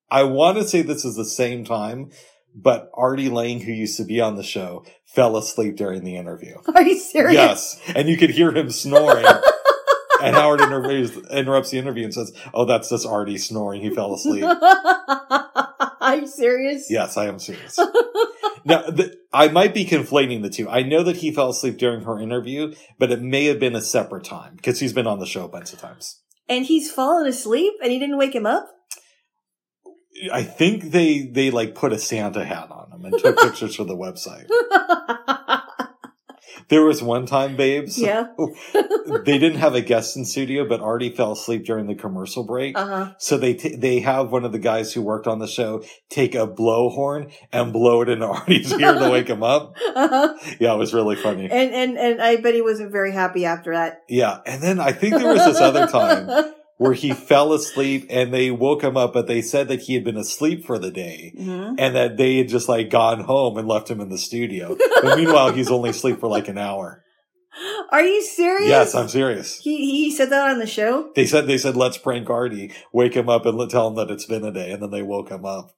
I want to say this is the same time, but Artie Lange, who used to be on the show, fell asleep during the interview. Are you serious? Yes. And you could hear him snoring. and Howard interrupts the interview and says, Oh, that's just Artie snoring. He fell asleep. Are you serious? yes, I am serious. Now, th- I might be conflating the two. I know that he fell asleep during her interview, but it may have been a separate time because he's been on the show a bunch of times. And he's fallen asleep and he didn't wake him up? I think they, they like put a Santa hat on him and took pictures for the website. There was one time, babes. yeah. they didn't have a guest in studio, but Artie fell asleep during the commercial break. Uh huh. So they t- they have one of the guys who worked on the show take a blowhorn and blow it into Artie's ear to wake him up. Uh-huh. Yeah, it was really funny. And and and I bet he wasn't very happy after that. Yeah, and then I think there was this other time where he fell asleep and they woke him up, but they said that he had been asleep for the day Mhm. and that they had just like gone home and left him in the studio. But meanwhile, he's only asleep for like an hour. Are you serious? Yes, I'm serious. He he said that on the show. They said they said let's prank Artie, wake him up and let- tell him that it's been a day, and then they woke him up.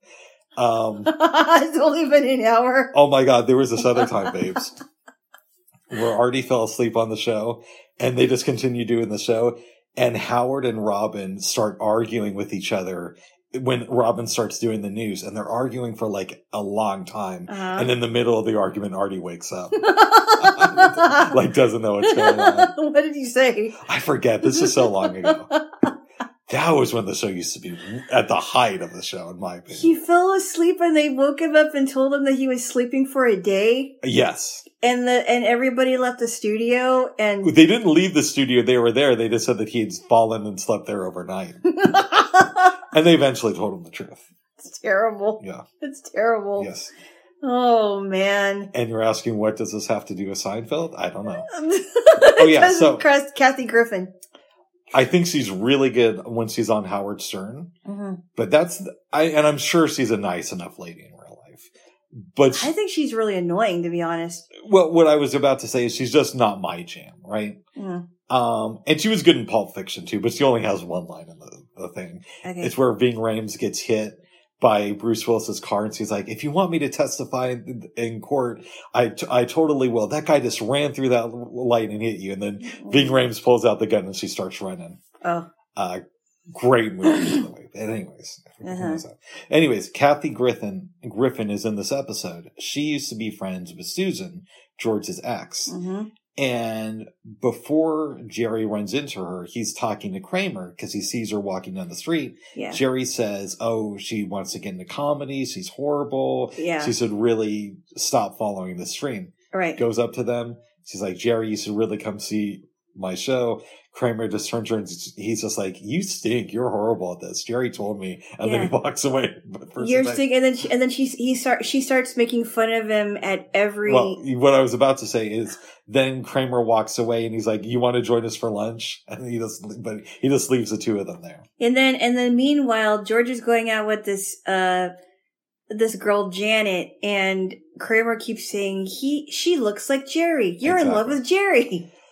Um, it's only been an hour. oh my god, there was this other time, babes, where Artie fell asleep on the show, and they just continued doing the show, and Howard and Robin start arguing with each other when Robin starts doing the news, and they're arguing for like a long time, Uh-huh. and in the middle of the argument, Artie wakes up, like doesn't know what's going on. what did you say? I forget. This is so long ago. That was when the show used to be at the height of the show, in my opinion. He fell asleep and they woke him up and told him that he was sleeping for a day. yes. And the and everybody left the studio and They didn't leave the studio. They were there. They just said that he had fallen and slept there overnight. And they eventually told him the truth. it's terrible. Yeah. It's terrible. Yes. Oh man. And you're asking, what does this have to do with Seinfeld? I don't know. oh yeah, so- Kathy Griffin. I think she's really good when she's on Howard Stern, hmm but that's, I, and I'm sure she's a nice enough lady in real life. But I think she's really annoying, to be honest. well, what I was about to say is she's just not my jam, right? Mm, Um, and she was good in Pulp Fiction too, but she only has one line in the, the thing. okay. It's where Ving Rhames gets hit by Bruce Willis's car, and she's like, "If you want me to testify in, in court, I, t- I totally will." That guy just ran through that light and hit you, and then Ving Rhames pulls out the gun and she starts running. Oh. Uh, great movie, by the way. But anyways, I forget who Uh-huh. anyways, Kathy Griffin Griffin is in this episode. She used to be friends with Susan, George's ex. hmm And before Jerry runs into her, he's talking to Kramer because he sees her walking down the street. Yeah. Jerry says, Oh, she wants to get into comedy. She's horrible. Yeah. She should really stop following the stream. right. Goes up to them. She's like, Jerry, you should really come see my show. Kramer just turns and he's just like, You stink. You're horrible at this. Jerry told me. And then he walks away. You're thinking, and then she, and then she he start she starts making fun of him at every. Well, what I was about to say is then Kramer walks away and he's like, "You want to join us for lunch?" And he just, but he just leaves the two of them there. And then, and then meanwhile, George is going out with this, uh, this girl, Janet, and Kramer keeps saying, he, she looks like Jerry. You're in love with Jerry.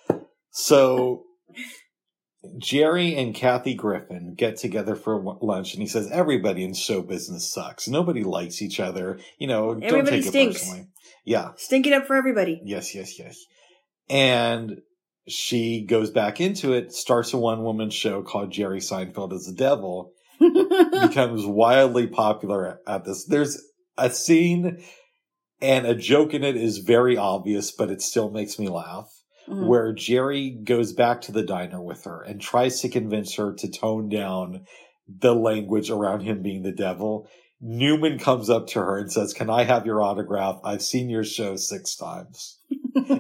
So Jerry and Kathy Griffin get together for lunch, and he says, "Everybody in show business sucks. Nobody likes each other. You know, don't take stinks. it personally." Yeah. Stink it up for everybody. Yes. Yes. Yes. And she goes back into it, starts a one woman show called Jerry Seinfeld as the Devil, becomes wildly popular at this. There's a scene and a joke in it is very obvious, but it still makes me laugh. Mhm. Where Jerry goes back to the diner with her and tries to convince her to tone down the language around him being the devil. Newman comes up to her and says, Can I have your autograph? I've seen your show six times.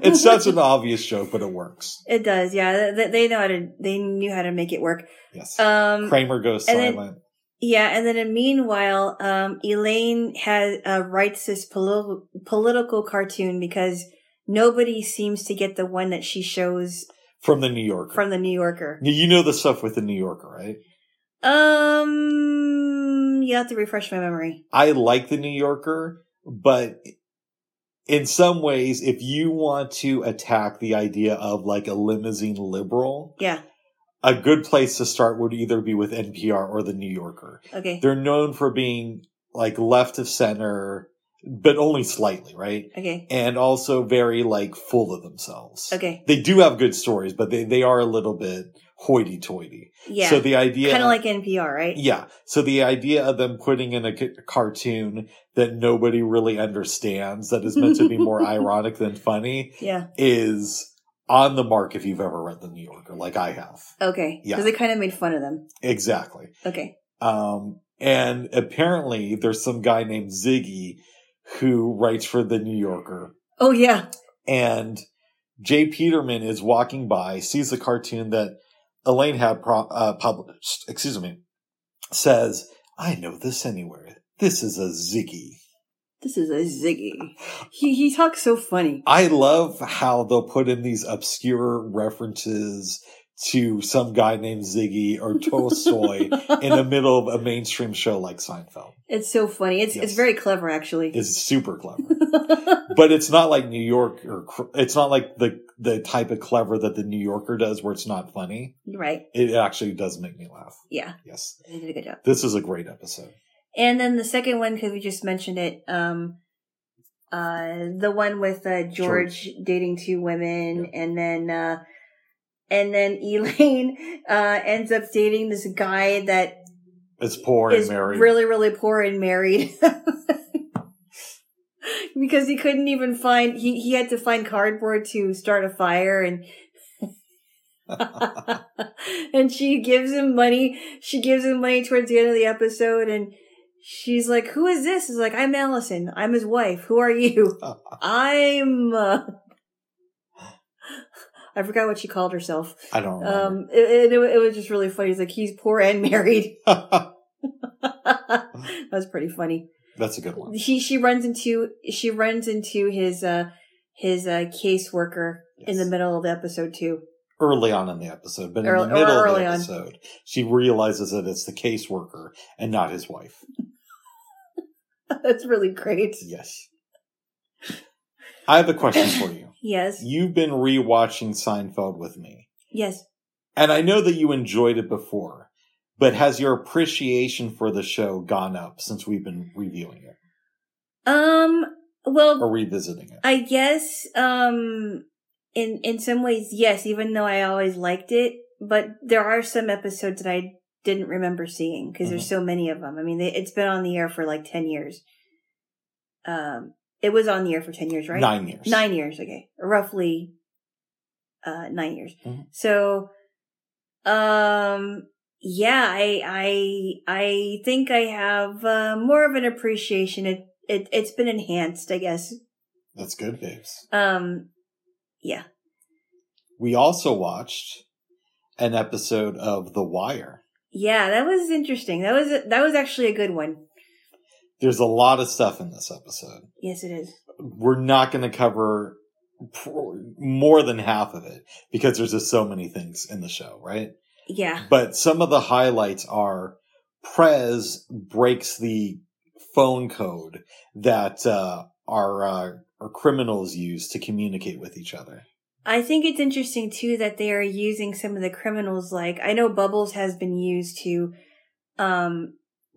It's such an obvious joke, but it works. It does, yeah. They, they know how to. They knew how to make it work. Yes. Um, Kramer goes and then- silent. yeah, and then in meanwhile, um, Elaine has uh, writes this poli- political cartoon because nobody seems to get the one that she shows from the New Yorker. from the New Yorker. you know the stuff with the New Yorker, right? Um, you have to refresh my memory. I like the New Yorker, but in some ways, if you want to attack the idea of like a limousine liberal, Yeah. a good place to start would either be with NPR or the New Yorker. Okay. They're known for being like left of center, but only slightly, right? Okay. And also very like full of themselves. Okay. They do have good stories, but they, they are a little bit hoity toity. Yeah. So the idea kind of like NPR, right? yeah. So the idea of them putting in a c- cartoon that nobody really understands, that is meant to be more ironic than funny, Yeah. is on the mark if you've ever read The New Yorker, like I have. Okay. Yeah. Because they kind of made fun of them. Exactly. Okay. Um, and apparently there's some guy named Ziggy who writes for The New Yorker. Oh yeah. And J. Peterman is walking by, sees the cartoon that Elaine had pro- uh, published, excuse me, says, I know this anywhere. This is a Ziggy. This is a Ziggy. He he talks so funny. I love how they'll put in these obscure references to some guy named Ziggy or Tolstoy in the middle of a mainstream show like Seinfeld. it's so funny. It's Yes. it's very clever actually. It's super clever. but it's not like New York or it's not like the the type of clever that the New Yorker does where it's not funny. right. It actually does make me laugh. Yeah. Yes. They did a good job. This is a great episode. And then the second one, because we just mentioned it, um, uh, the one with uh, George, dating two women, and then uh, and then Elaine uh, ends up dating this guy that It's poor is and married. really really poor and married. because he couldn't even find he, he had to find cardboard to start a fire and and she gives him money. She gives him money towards the end of the episode, and she's like, "Who is this?" He's like, "I'm Allison. I'm his wife. Who are you?" I'm. Uh... I forgot what she called herself. I don't remember. Um, it, it, it was just really funny. He's like, he's poor and married. that was pretty funny. That's a good one. He she runs into she runs into his uh his uh caseworker in the middle of the episode too. Early on in the episode, but Early- in the middle of the on. episode, she realizes that it's the caseworker and not his wife. That's really great. Yes. I have a question for you. Yes. You've been rewatching Seinfeld with me. Yes. And I know that you enjoyed it before, but has your appreciation for the show gone up since we've been reviewing it Um. Well, or revisiting it? I guess. Um. In in some ways, yes. Even though I always liked it, but there are some episodes that I didn't remember seeing because there's so many of them. I mean, they, it's been on the air for like ten years. Um. It was on the air for ten years, right? Nine years. Nine years, okay. Roughly uh nine years. Mhm. So um yeah, I I I think I have uh, more of an appreciation. It it it's been enhanced, I guess. That's good, babes. Um yeah. We also watched an episode of The Wire. Yeah, that was interesting. That was that was actually a good one. There's a lot of stuff in this episode. Yes, it is. We're not going to cover more than half of it because there's just so many things in the show, right? Yeah. But some of the highlights are Prez breaks the phone code that uh, our uh, our criminals use to communicate with each other. I think it's interesting too that they are using some of the criminals like I know Bubbles has been used to um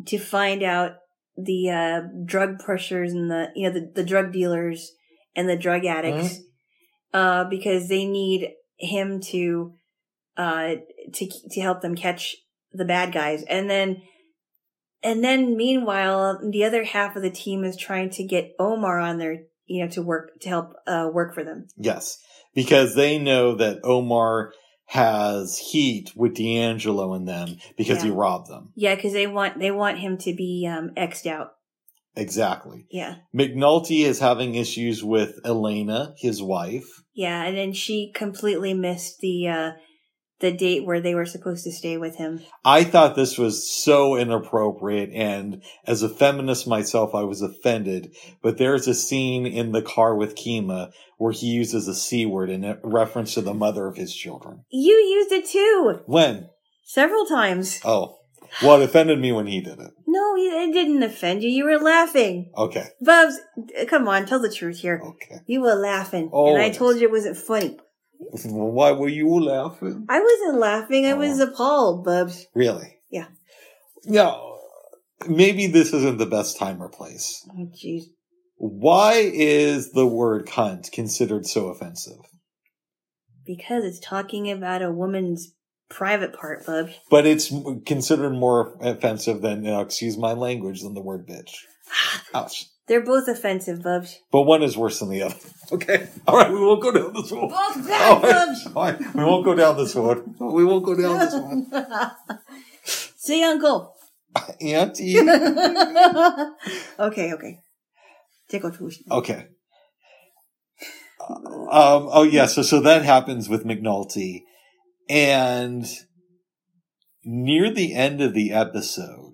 to find out the uh drug pushers and the you know the, the drug dealers and the drug addicts uh because they need him to uh to to help them catch the bad guys. And then and then meanwhile the other half of the team is trying to get Omar on their you know to work to help uh work for them. Yes, because they know that Omar has heat with D'Angelo and them because he robbed them. Yeah, because they want they want him to be um xed out. Exactly. Yeah, McNulty is having issues with Elena, his wife. yeah, and then she completely missed the uh the date where they were supposed to stay with him. I thought this was so inappropriate, and as a feminist myself, I was offended. But there's a scene in the car with Kima where he uses a C word in reference to the mother of his children. You used it too When? several times. Oh, Well, it offended me when he did it. No, it didn't offend you. You were laughing. Okay. Bubs, come on, tell the truth here. Okay. You were laughing. Oh, and I told you it wasn't funny. Why were you laughing? I wasn't laughing. I Oh. was appalled, Bubs. Really? Yeah. Now, maybe this isn't the best time or place. Oh, jeez. Why is the word cunt considered so offensive? Because it's talking about a woman's private part, Bubs. But it's considered more offensive than, you know, excuse my language, than the word bitch. Ouch. They're both offensive, Bubs. But one is worse than the other. Okay. All right. We won't go down this road. Both bad, All right. Bubs. All right. We won't go down this road. We won't go down this one. See, Uncle. Auntie. okay, okay. Tickle twist. Okay. Um, oh yeah, so so that happens with McNulty, and near the end of the episode.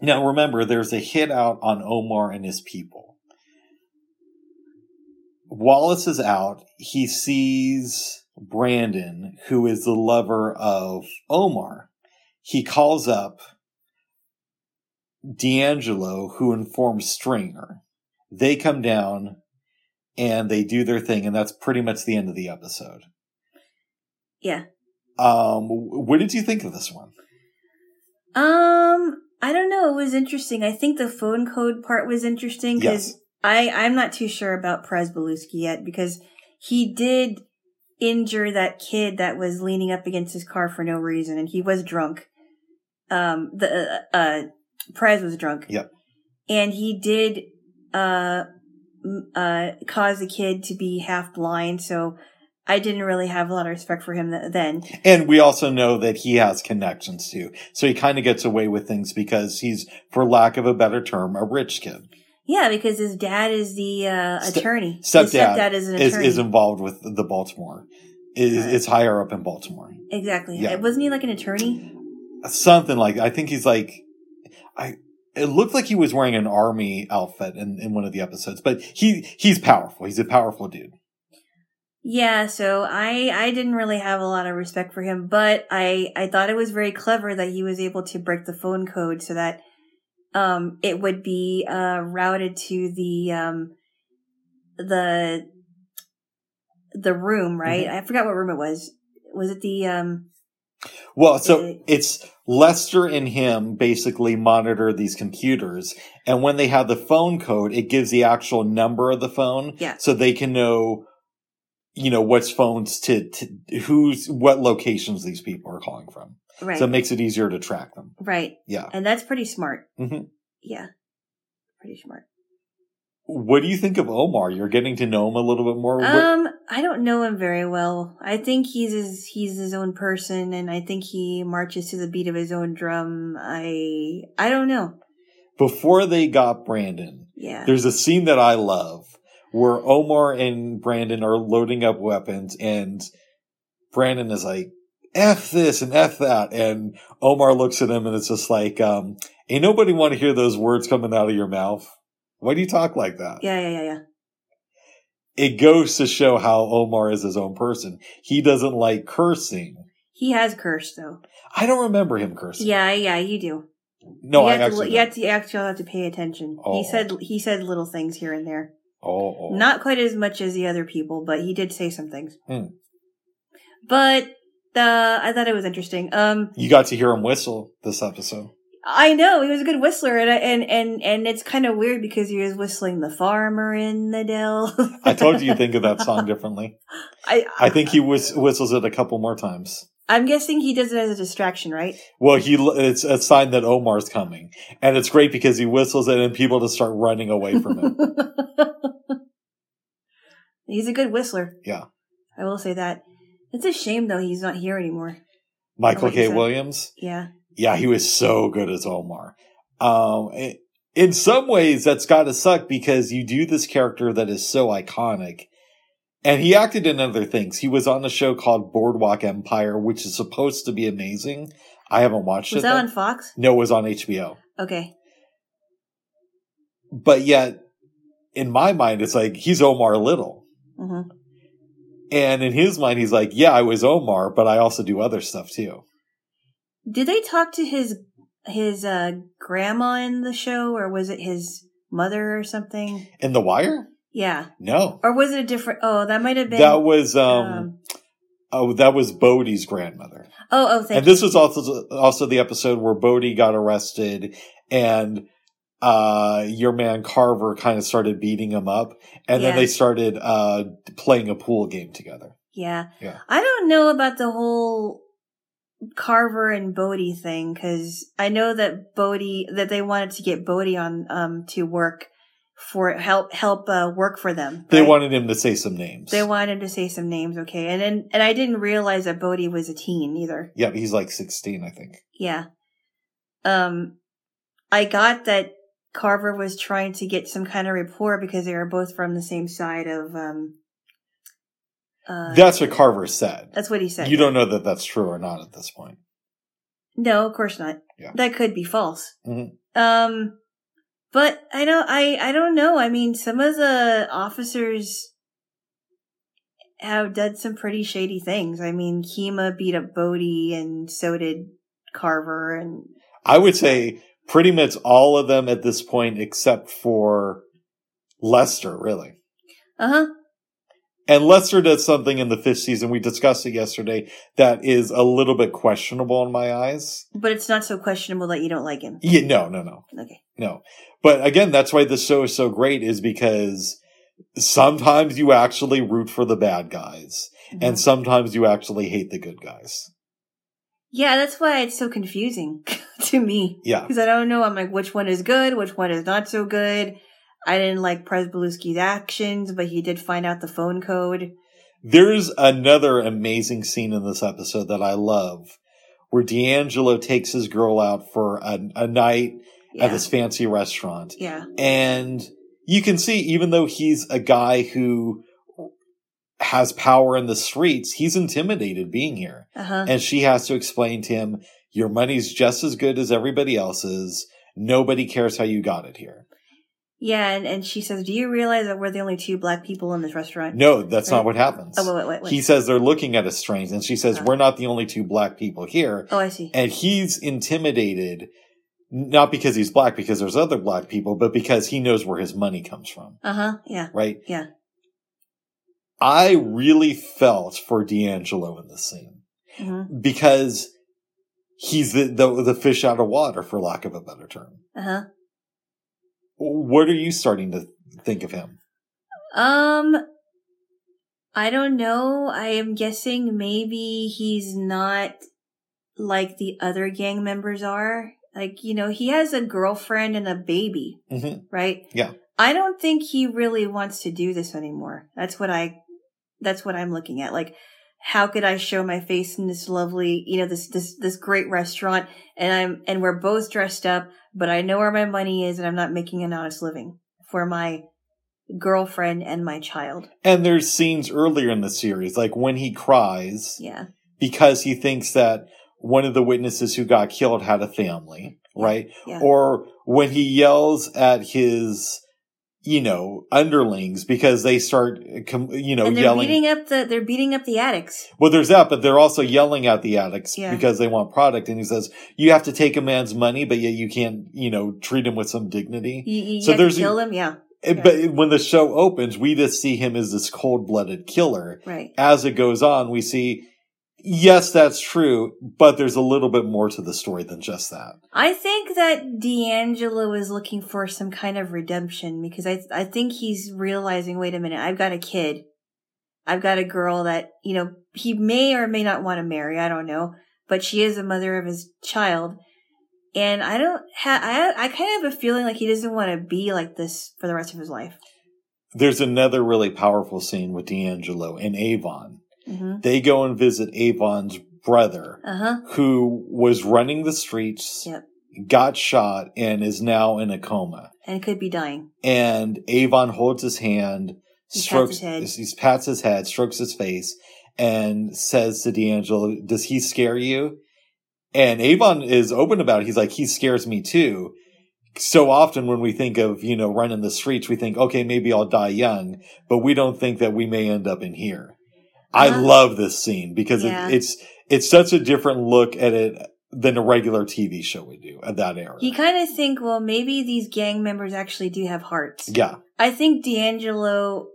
Now remember, there's a hit out on Omar and his people. Wallace is out. He sees Brandon, who is the lover of Omar. He calls up D'Angelo, who informs Stringer. They come down and they do their thing, and that's pretty much the end of the episode. Yeah. Um, what did you think of this one? Um, I don't know. It was interesting. I think the phone code part was interesting because Yes. I I'm not too sure about Pryzbylewski yet because he did injure that kid that was leaning up against his car for no reason, and he was drunk. Um, the uh, uh Prez was drunk. Yep. and he did uh uh cause the kid to be half blind. So I didn't really have a lot of respect for him th- then. And we also know that he has connections too. So he kind of gets away with things because he's, for lack of a better term, a rich kid. Yeah, because his dad is the uh, attorney. His Stepdad, stepdad is an is, attorney. is involved with the Baltimore. Is, Right. It's higher up in Baltimore. exactly. Yeah. Wasn't he like an attorney? Something like, I think he's like, I, it looked like he was wearing an army outfit in, in one of the episodes, but he, he's powerful. He's a powerful dude. Yeah, so I I didn't really have a lot of respect for him, but I I thought it was very clever that he was able to break the phone code so that um it would be uh routed to the um the the room, right? I forgot what room it was. Was it the um Well, so Uh, it's Lester and him basically monitor these computers. And when they have the phone code, it gives the actual number of the phone. Yeah. So they can know, you know, what's phones to, to who's, what locations these people are calling from. right So it makes it easier to track them. right. Yeah. And that's pretty smart. Mm-hmm. Yeah. Pretty smart. What do you think of Omar? You're getting to know him a little bit more. Um, I don't know him very well. I think he's his, he's his own person, and I think he marches to the beat of his own drum. I I don't know. Before they got Brandon, Yeah, There's a scene that I love where Omar and Brandon are loading up weapons and Brandon is like, F this and F that. And Omar looks at him and it's just like, um, ain't nobody want to hear those words coming out of your mouth. Why do you talk like that? yeah, yeah, yeah, yeah. It goes to show how Omar is his own person. He doesn't like cursing. He has cursed though. I don't remember him cursing. Yeah, yeah, you do. No, you I have to, actually. you have to actually have to pay attention. Oh. He said he said little things here and there. Oh, oh. Not quite as much as the other people, but he did say some things. Hmm. But uh, I thought it was interesting. Um, You got to hear him whistle this episode. I know he was a good whistler, and and and and it's kind of weird because he was whistling "The Farmer in the Dell." I told you you think of that song differently. I I think he whis- whistles it a couple more times. I'm guessing he does it as a distraction, right? Well, he it's a sign that Omar's coming, and it's great because he whistles it and people just start running away from him. he's a good whistler. Yeah. I will say that. It's a shame though he's not here anymore. Michael K. Williams, Yeah. yeah, he was so good as Omar. Um, i- in some ways, that's got to suck because you do this character that is so iconic, and he acted in other things. He was on a show called Boardwalk Empire, which is supposed to be amazing. I haven't watched Was it. Was that though. on Fox? no, it was on HBO. Okay. But yet, in my mind, it's like he's Omar Little. hmm And in his mind, he's like, yeah, I was Omar, but I also do other stuff too. Did they talk to his his uh grandma in the show, or was it his mother or something? In The Wire? Yeah, No. or was it a different? Oh, that might have been. That was um, um, oh that was Bodie's grandmother. oh, oh, thank and this was also also the episode where Bodie got arrested and uh your man Carver kind of started beating him up and then they started uh playing a pool game together. Yeah. Yeah. I don't know about the whole Carver and Bodie thing because I know that Bodie that they wanted to get Bodie on um to work for help help uh, work for them. They wanted him to say some names. they wanted him to say some names, okay, and then and I didn't realize that Bodie was a teen either. yeah, he's like 16, I think. Yeah. Um, I got that Carver was trying to get some kind of rapport because they were both from the same side of um. Uh, That's what Carver said. that's what he said. You don't know that that's true or not at this point. No, of course not. Yeah. That could be false. Mhm. Um, but I don't, I, I don't know. I mean, some of the officers have done some pretty shady things. I mean, Kima beat up Bodie and so did Carver and I would say pretty much all of them at this point except for Lester, really. uh huh. And Lester does something in the fifth season, we discussed it yesterday, that is a little bit questionable in my eyes. But it's not so questionable that you don't like him. Yeah, no, no, no, Okay. no. But again, that's why this show is so great is because sometimes you actually root for the bad guys and Mhm. sometimes you actually hate the good guys. yeah, that's why it's so confusing to me. Yeah. Because I don't know. I'm like, which one is good? Which one is not so good? I didn't like Pryzbylewski's actions, but he did find out the phone code. There's another amazing scene in this episode that I love where D'Angelo takes his girl out for a, a night Yeah. at this fancy restaurant. yeah. And you can see, even though he's a guy who has power in the streets, he's intimidated being here. Uh huh. And she has to explain to him, your money's just as good as everybody else's. Nobody cares how you got it here. Yeah, and, and she says, "Do you realize that we're the only two black people in this restaurant?" No, that's Right. not what happens. Oh, wait, wait, wait. He says they're looking at us strange. And she says, Uh. we're not the only two black people here. oh, I see. And he's intimidated, not because he's black, because there's other black people, but because he knows where his money comes from. Uh huh. Yeah. Right? Yeah. I really felt for D'Angelo in this scene hmm because he's the, the the fish out of water, for lack of a better term. Uh huh. What are you starting to think of him? Um, I don't know. I am guessing maybe he's not like the other gang members are. Like, you know, he has a girlfriend and a baby, hmm right? Yeah. I don't think he really wants to do this anymore. That's what I, that's what I'm looking at. Like, how could I show my face in this lovely, you know, this, this, this great restaurant and I'm, and we're both dressed up, but I know where my money is and I'm not making an honest living for my girlfriend and my child. And there's scenes earlier in the series, like when he cries Yeah. because he thinks that one of the witnesses who got killed had a family, right? Yeah. Or when he yells at his, you know, underlings because they start, you know, and they're yelling. beating up the, they're beating up the addicts. Well, there's that, but they're also yelling at the addicts Yeah. because they want product. And he says, you have to take a man's money, but yet you can't, you know, treat him with some dignity. You, you So there's- kill him Yeah. It- Yeah. But when the show opens, we just see him as this cold blooded killer. Right. As it goes on, we see, yes, that's true, but there's a little bit more to the story than just that. I think that D'Angelo is looking for some kind of redemption because I I think he's realizing, wait a minute, I've got a kid. I've got a girl that, you know, he may or may not want to marry, I don't know, but she is the mother of his child. And I don't have, I, I kind of have a feeling like he doesn't want to be like this for the rest of his life. There's another really powerful scene with D'Angelo and Avon. Hmm They go and visit Avon's brother, Uh huh. who was running the streets, Yep. got shot, and is now in a coma. And could be dying. And Avon holds his hand, He pats strokes, his head. he pats his head, strokes his face, and says to D'Angelo, "Does he scare you?" And Avon is open about it. He's like, "He scares me too." So often when we think of, you know, running the streets, we think, okay, maybe I'll die young, but we don't think that we may end up in here. I love this scene because Yeah. it, it's, it's such a different look at it than a regular TV show would do at that era. You kind of think, well, maybe these gang members actually do have hearts. yeah. I think D'Angelo.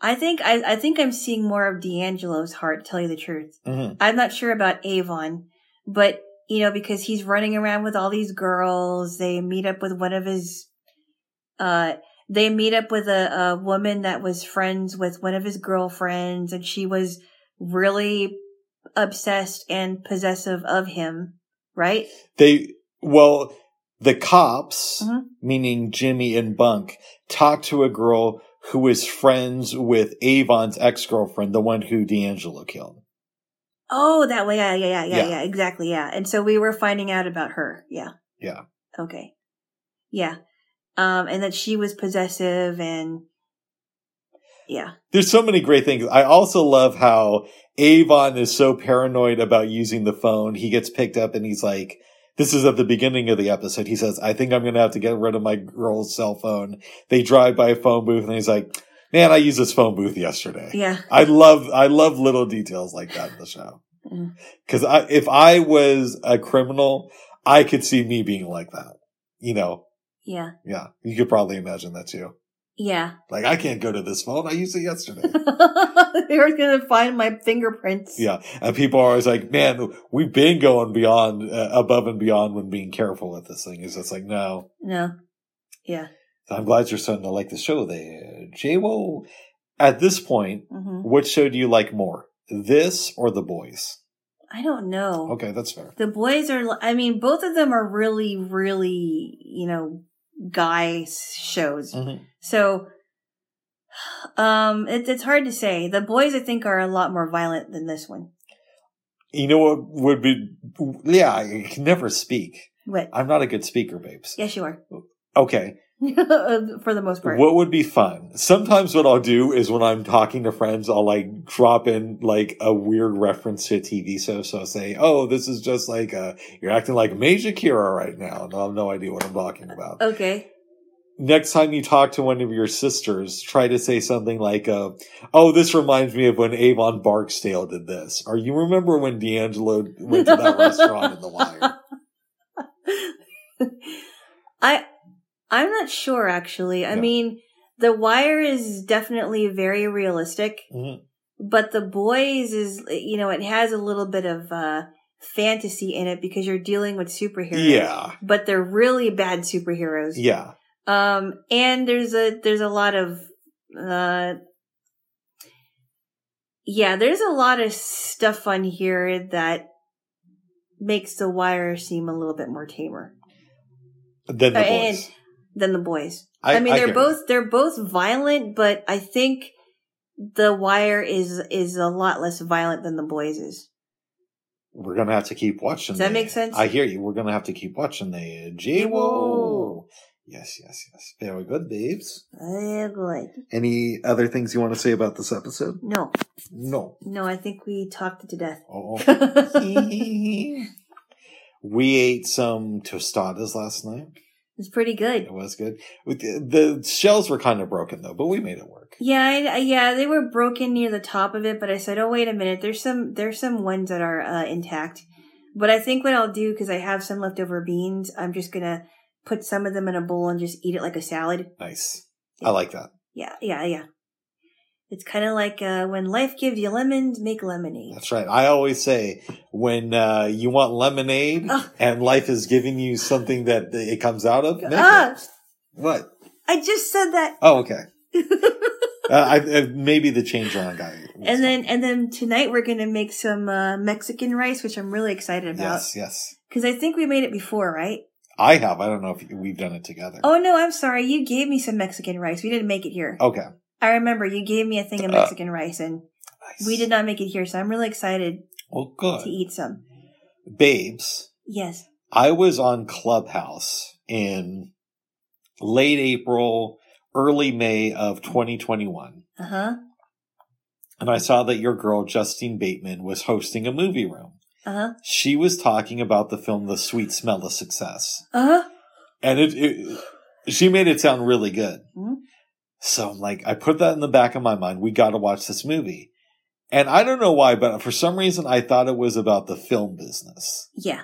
I think I, I think I'm seeing more of D'Angelo's heart. To tell you the truth, Mhm. I'm not sure about Avon, but you know because he's running around with all these girls. They meet up with one of his. Uh, they meet up with a, a woman that was friends with one of his girlfriends, and she was really obsessed and possessive of him. Right? They, well, the cops, Mhm. meaning Jimmy and Bunk, talk to a girl who is friends with Avon's ex-girlfriend, the one who D'Angelo killed. Oh, that way. Yeah, yeah, yeah, Yeah. yeah, exactly. Yeah. And so we were finding out about her. Yeah. Yeah. Okay. Yeah. Um, and that she was possessive and yeah. There's so many great things. I also love how Avon is so paranoid about using the phone. He gets picked up and he's like, this is at the beginning of the episode. He says, I think I'm going to have to get rid of my girl's cell phone. They drive by a phone booth and he's like, man, I used this phone booth yesterday. Yeah. I love, I love little details like that in the show. Mm. Cause I, if I was a criminal, I could see me being like that. You know, Yeah. yeah, you could probably imagine that too. Yeah. Like, I can't go to this phone. I used it yesterday. They're going to find my fingerprints. Yeah, and people are always like, "Man, we've been going beyond, uh, above and beyond when being careful with this thing." Is just like, no. No. Yeah. I'm glad you're starting to like the show. There, J-Wo. At this point, hmm what show do you like more, this or The Boys? I don't know. Okay, that's fair. The boys are, I mean, both of them are really, really, you know, guy shows. Mhm. So, um, it, it's hard to say. The boys, I think, are a lot more violent than this one. You know what would be? Yeah, I can never speak. What? I'm not a good speaker, babes. Yes, you are. Okay, For the most part. What would be fun? Sometimes what I'll do is when I'm talking to friends, I'll like drop in like a weird reference to a TV show. So I'll say, Oh, this is just like, uh, you're acting like Major Kira right now. And I'll have no idea what I'm talking about. Okay. Next time you talk to one of your sisters, try to say something like, uh, Oh, this reminds me of when Avon Barksdale did this. Or you remember when D'Angelo went to that restaurant in The Wire? I, I'm not sure actually. I mean, The Wire is definitely very realistic, Mhm. but The Boys is, you know, it has a little bit of, uh, fantasy in it because you're dealing with superheroes. Yeah. But they're really bad superheroes. Yeah. Um, and there's a, there's a lot of, uh, yeah, there's a lot of stuff on here that makes the wire seem a little bit more tamer Than The Uh, and- Boys. Than the boys. I, mean, they're get it. both, they're both violent, but I think the wire is, is a lot less violent than the boys is. We're gonna have to keep watching. Does that the- make sense? I hear you. We're gonna have to keep watching the J Wo. Yes, yes, yes. Very good, babes. Oh, good. Any other things you want to say about this episode? No, No. no, I think we talked it to death. Oh. oh. we ate some tostadas last night. It's pretty good. It was good. The shells were kind of broken though, but we made it work. Yeah, I, yeah, they were broken near the top of it, but I said, "Oh, wait a minute. There's some there's some ones that are uh, intact." But I think what I'll do because I have some leftover beans, I'm just gonna put some of them in a bowl and just eat it like a salad. Nice. I like that. Yeah, yeah, yeah. It's kind of like uh, when life gives you lemons, make lemonade. That's right. I always say when uh, you want lemonade Ugh. and life is giving you something that it comes out of, make Ah, it. What? I just said that. Oh, okay. Uh, I, uh, maybe the change around guy. and then and then tonight we're gonna make some uh, Mexican rice, which I'm really excited about yes, yes, because I think we made it before, right? I have. I don't know if we've done it together. Oh no, I'm sorry. You gave me some Mexican rice. We didn't make it here. Okay, I remember you gave me a thing of Uh, Mexican rice, and nice. we did not make it here. So I'm really excited Well, to eat some. babes. Yes. I was on Clubhouse in late April, early May of 2021, Uh huh. and I saw that your girl Justine Bateman was hosting a movie room. Uh huh. She was talking about the film The Sweet Smell of Success. Uh huh. and it, it she made it sound really good. Mhm. So I'm like, I put that in the back of my mind. We got to watch this movie, and I don't know why, but for some reason I thought it was about the film business. Yeah.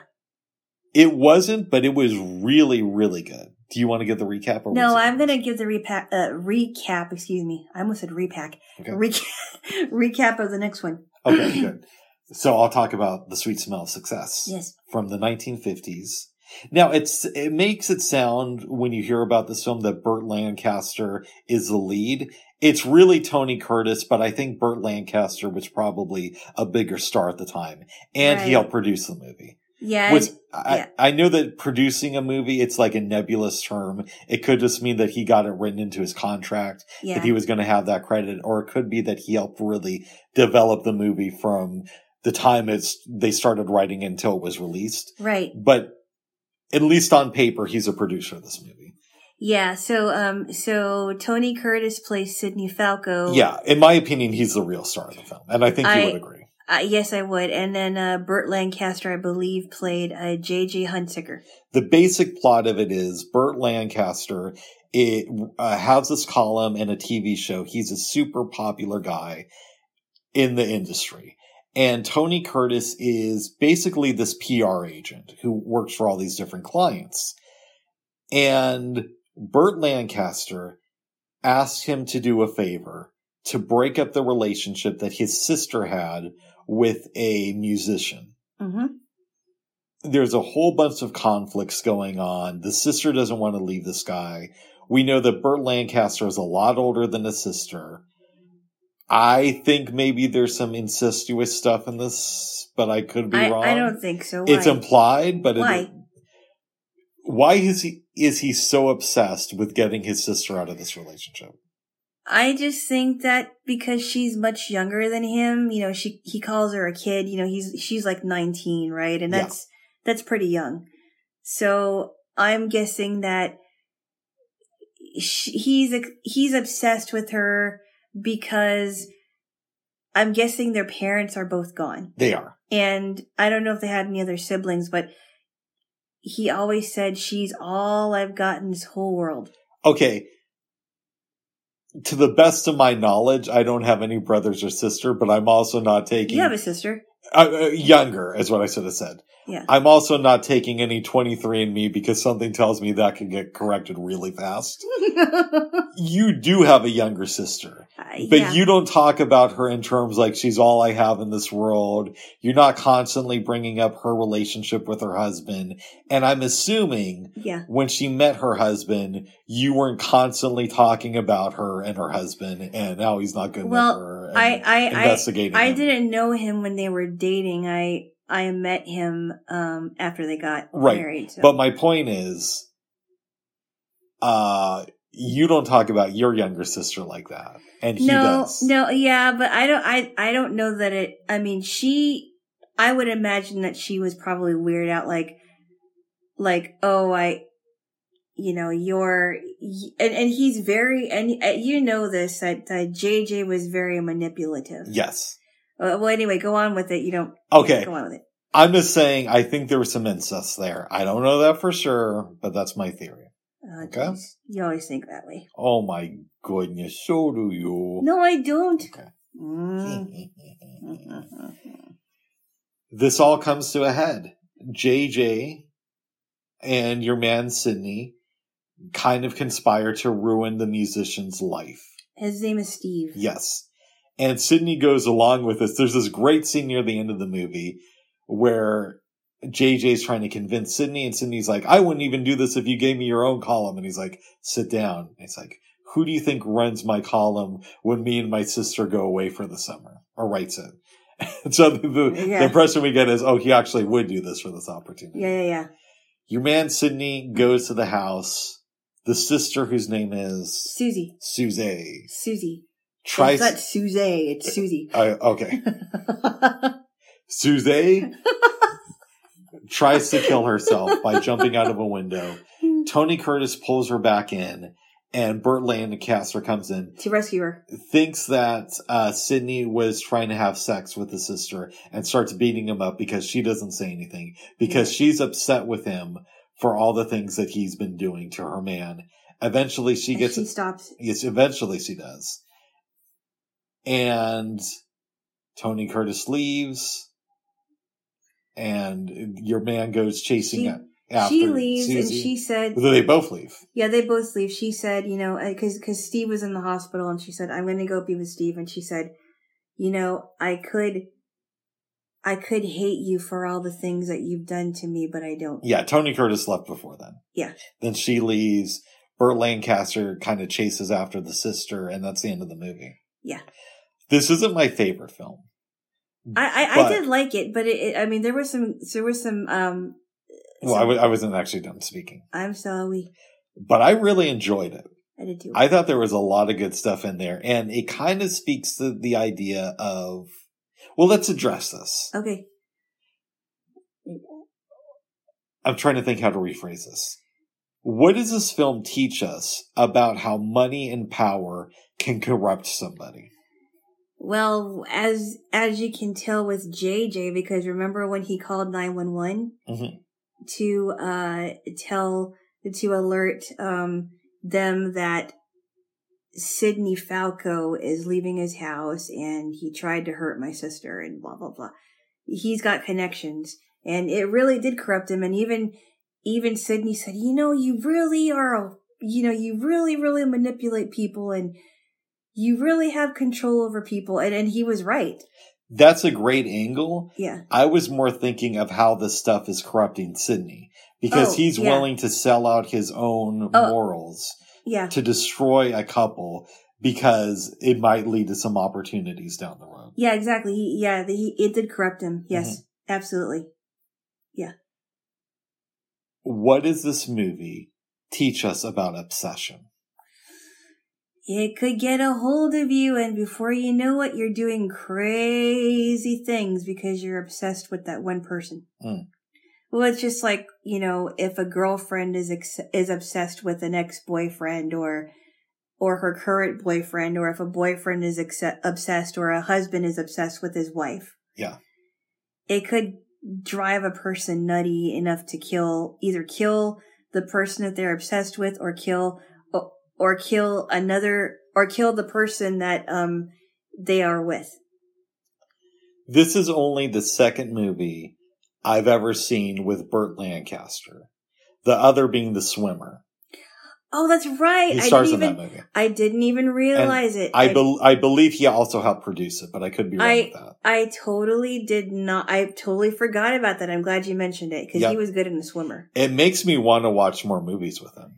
It wasn't, but it was really, really good. Do you want to give the recap? Or No, I'm gonna give the repack, uh, recap. Excuse me, I almost said repack. Okay. Recap, recap of the next one. Okay, good. So I'll talk about the sweet smell of success. Yes. from the 1950s. Now it's it makes it sound when you hear about this film that Burt Lancaster is the lead. It's really Tony Curtis, but I think Burt Lancaster was probably a bigger star at the time, and he helped produce the movie. Yeah. Which I, yeah. I know that producing a movie, it's like a nebulous term. It could just mean that he got it written into his contract yeah. that he was going to have that credit, or it could be that he helped really develop the movie from the time it's they started writing until it was released. right. But at least on paper, he's a producer of this movie. Yeah. So, um, so Tony Curtis plays Sidney Falco. Yeah, in my opinion, he's the real star of the film, and I think you I- would agree. Uh, yes, I would. And then uh, Burt Lancaster, I believe, played uh, J.J. Hunsecker. The basic plot of it is Burt Lancaster it uh, has this column and a TV show. He's a super popular guy in the industry. And Tony Curtis is basically this PR agent who works for all these different clients. And Burt Lancaster asked him to do a favor to break up the relationship that his sister had with a musician Mm-hmm. there's a whole bunch of conflicts going on. The sister doesn't want to leave this guy. We know that Burt Lancaster is a lot older than his sister. I think maybe there's some incestuous stuff in this, but I could be I, wrong. I don't think so. Why? It's implied, but it- Why? why is he is he so obsessed with getting his sister out of this relationship? I just think that because she's much younger than him, you know, she he calls her a kid. You know, he's she's like nineteen, right? And Yeah. that's that's pretty young. So I'm guessing that sh he's he's obsessed with her because I'm guessing their parents are both gone, They are. and I don't know if they had any other siblings, but he always said she's all I've got in this whole world. Okay. To the best of my knowledge, I don't have any brothers or sister, but I'm also not taking You have a sister, uh, younger, is what I should have said. yeah. I'm also not taking any 23andMe because something tells me that can get corrected really fast. You do have a younger sister, Uh, but yeah. you don't talk about her in terms like she's all I have in this world. You're not constantly bringing up her relationship with her husband. And I'm assuming yeah. when she met her husband, you weren't constantly talking about her and her husband and how he's not good Well, with her. I, I, I, investigating I him. didn't know him when they were dating. I, I met him, um, after they got Right. married. So. But my point is, uh, you don't talk about your younger sister like that, and he no, does. no, yeah, but I don't, I, I don't know that it, I mean, she, I would imagine that she was probably weirded out, like, like, oh, I, you know, you're, and, and he's very, and uh, you know this, that, that JJ was very manipulative. Yes. Uh, well, anyway, go on with it. You don't, Okay. go on with it. I'm just saying. I think there was some incest there. I don't know that for sure, but that's my theory. Oh, Okay. You always think that way. Oh my goodness, so do you. No, I don't. Okay. Mm. this all comes to a head. JJ and your man Sidney kind of conspire to ruin the musician's life. His name is Steve. Yes. And Sidney goes along with this. There's this great scene near the end of the movie where JJ's trying to convince Sidney, and Sidney's like, I wouldn't even do this if you gave me your own column. And he's like, sit down. And it's like, who do you think runs my column when me and my sister go away for the summer or writes it? so the, the, Yeah. the impression we get is, oh, he actually would do this for this opportunity. Yeah, yeah, yeah. Your man Sidney goes to the house. The sister, whose name is Susie. Suze, Susie. tries. It's not Susie, it's Susie. Uh, okay. Suze tries to kill herself by jumping out of a window. Tony Curtis pulls her back in, and Burt Lancaster comes in, to rescue her. thinks that uh, Sidney was trying to have sex with the sister, and starts beating him up because she doesn't say anything because she's upset with him for all the things that he's been doing to her man. Eventually, she gets she stops. Yes, eventually she does. And Tony Curtis leaves. and your man goes chasing She- after she leaves and she said, they both leave. yeah, they both leave. She said, you know, uh, because because Steve was in the hospital, and she said, I'm going to go be with Steve, and she said, you know, I could, I could hate you for all the things that you've done to me, but I don't. Yeah, Tony Curtis left before then. Yeah. Then she leaves. Burt Lancaster kind of chases after the sister, and that's the end of the movie. Yeah. This isn't my favorite film. I I, But- I did like it, but it, it, I mean, there was some there was some um. Well, I some- w- I wasn't actually done speaking, I'm sorry, but I really enjoyed it. I did too. I thought there was a lot of good stuff in there, and it kind of speaks to the idea of, well, let's address this. okay, I'm trying to think how to rephrase this. What does this film teach us about how money and power can corrupt somebody? well, as as you can tell with JJ, because remember when he called nine one one Mhm. to uh tell to alert um them that Sidney Falco is leaving his house and he tried to hurt my sister and blah blah blah. He's got connections and it really did corrupt him and even even Sidney said, "You know, you really are a, you know, you really really manipulate people and you really have control over people." And and he was right. That's a great angle. Yeah. I was more thinking of how this stuff is corrupting Sidney because Oh, he's yeah. willing to sell out his own Oh. morals Yeah. to destroy a couple because it might lead to some opportunities down the road. Yeah, exactly. He, yeah, the, he, it did corrupt him. Yes, Mm-hmm. absolutely. Yeah. What does this movie teach us about obsession? It could get a hold of you, and before you know it, you're doing crazy things because you're obsessed with that one person. Mm. Well, it's just like you know, if a girlfriend is ex- is obsessed with an ex boyfriend or or her current boyfriend, or if a boyfriend is ex- obsessed or a husband is obsessed with his wife. Yeah. It could drive a person nutty enough to kill either kill the person that they're obsessed with or kill or, or kill another or kill the person that um they are with. This is only the second movie I've ever seen with Burt Lancaster. The other being The Swimmer. Oh, that's right. He I stars in didn't that even movie. I didn't even realize it. I, bel I believe he also helped produce it, but I could be wrong I- with that. I totally did not. I totally forgot about that. I'm glad you mentioned it because Yep. he was good in the swimmer. It makes me want to watch more movies with him.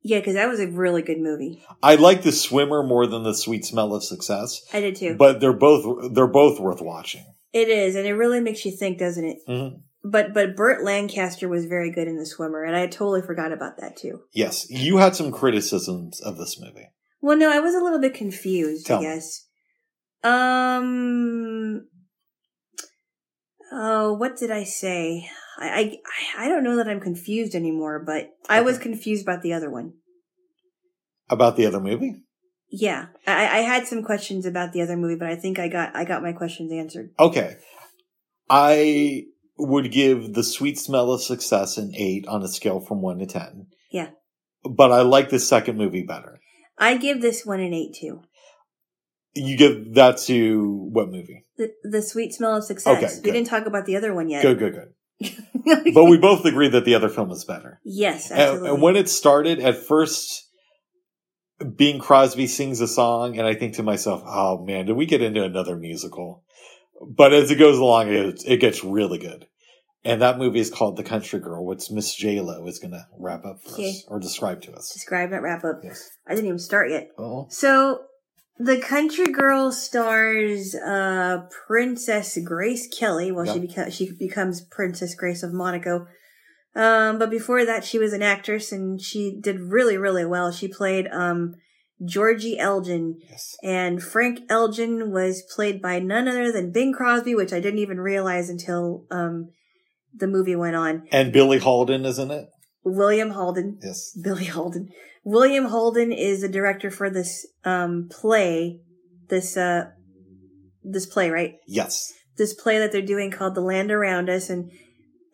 Yeah, because that was a really good movie. I like The Swimmer more than The Sweet Smell of Success, I did too. but they're both they're both worth watching. It is, and it really makes you think, doesn't it? Mhm. But but Burt Lancaster was very good in the swimmer, and I totally forgot about that too. Yes, you had some criticisms of this movie. Well, no, I was a little bit confused. Tell I me. guess. Um. Oh, what did I say? I, I I don't know that I'm confused anymore, but I was confused about the other one. About the other movie? Yeah, I, I had some questions about the other movie, but I think I got I got my questions answered. Okay. I would give The Sweet Smell of Success an 8 on a scale from 1 to 10. Yeah. But I like the second movie better. I give this one an eight too. You give that to what movie? The the sweet smell of success. Okay, we didn't talk about the other one yet. Good, good, good. But we both agree that the other film is better. yes, And, absolutely. and when it started, at first, Bing Crosby sings a song, and I think to myself, "Oh man, did we get into another musical?" But as it goes along, it, it gets really good. And that movie is called The Country Girl, which Miss J Lo is going to wrap up for Okay. us or describe to us. Describe that wrap up. Yes. I didn't even start yet. Oh, So, the country girl stars uh, Princess Grace Kelly. Well, she beca- she becomes Princess Grace of Monaco. Um, but before that, she was an actress, and she did really, really well. She played um, Georgie Elgin, yes. and Frank Elgin was played by none other than Bing Crosby, which I didn't even realize until um, the movie went on. And Billy Halden isn't it. William Holden. Yes. Billy Holden. William Holden is the director for this um play, this uh this play, right? Yes. This play that they're doing called The Land Around Us and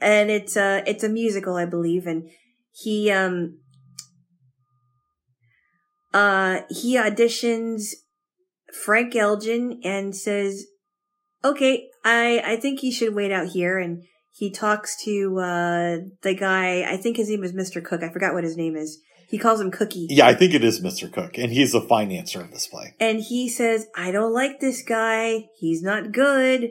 and it's uh it's a musical, I believe, and he um uh he auditions Frank Elgin and says, "Okay, I I think he should wait out here." And he talks to uh, the guy. I think his name is Mr. Cook. I forgot what his name is. He calls him Cookie. Yeah, I think it is Mr. Cook, and he's the financer of this play. And he says, I don't like this guy. He's not good.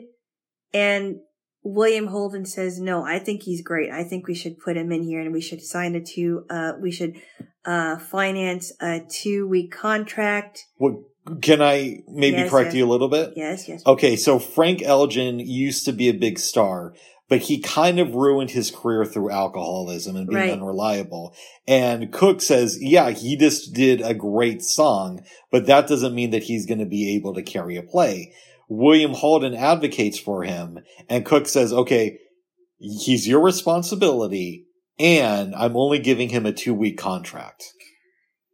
And William Holden says, no, I think he's great. I think we should put him in here and we should sign a two, uh, we should, uh, finance a two week contract. What, can I maybe Yes, correct yes. you a little bit? Yes, yes. Okay, so Frank Elgin used to be a big star, but he kind of ruined his career through alcoholism and being Right. unreliable. And Cook says, yeah, he just did a great song, but that doesn't mean that he's going to be able to carry a play. William Holden advocates for him, and Cook says, okay, he's your responsibility, and I'm only giving him a two week contract.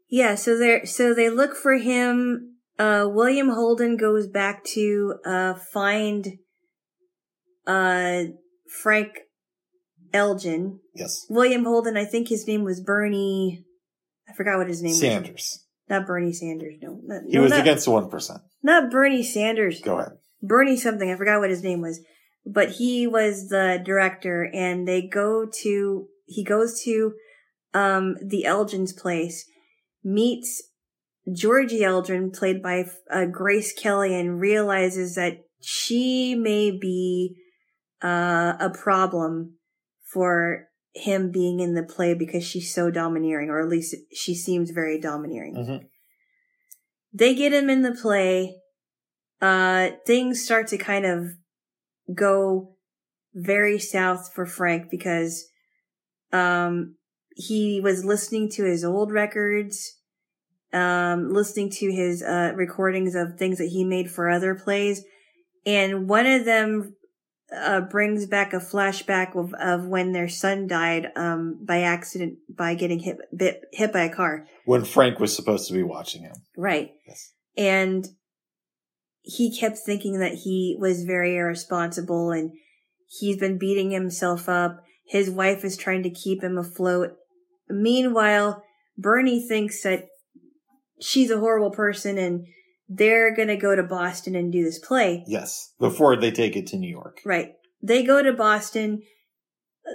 Yeah, so they so they look for him. Uh, William Holden goes back to uh, find uh, Frank Elgin. Yes. William Holden, I think his name was Bernie. I forgot what his name was. Sanders. Not Bernie Sanders. No, not, He no, was not, against the 1%. Not Bernie Sanders. Go ahead. Bernie something. I forgot what his name was, but he was the director, and they go to he goes to um the Elgin's place, meets Georgie Elgin, played by uh, Grace Kelly, and realizes that she may be uh, a problem for him being in the play because she's so domineering, or at least she seems very domineering. Mhm. They get him in the play. Uh, things start to kind of go very south for Frank because, um, he was listening to his old records, um, listening to his, uh, recordings of things that he made for other plays. And one of them, uh, brings back a flashback of, of when their son died, um, by accident by getting hit, bit, hit by a car. When Frank was supposed to be watching him. Right. Yes. And he kept thinking that he was very irresponsible and he's been beating himself up. His wife is trying to keep him afloat. Meanwhile, Bernie thinks that she's a horrible person and they're going to go to Boston and do this play. Yes. Before they take it to New York. Right. They go to Boston.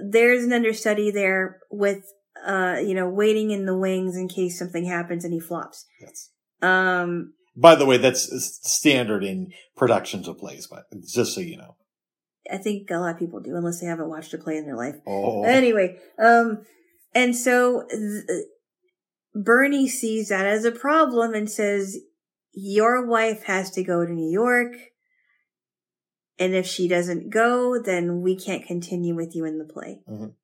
There's an understudy there with, uh, you know, waiting in the wings in case something happens and he flops. Yes. Um, By the way, that's standard in productions of plays, but just so you know. I think a lot of people do, unless they haven't watched a play in their life. Oh. Anyway, um, and so th- Bernie sees that as a problem and says, "Your wife has to go to New York, and if she doesn't go, then we can't continue with you in the play." Mhm.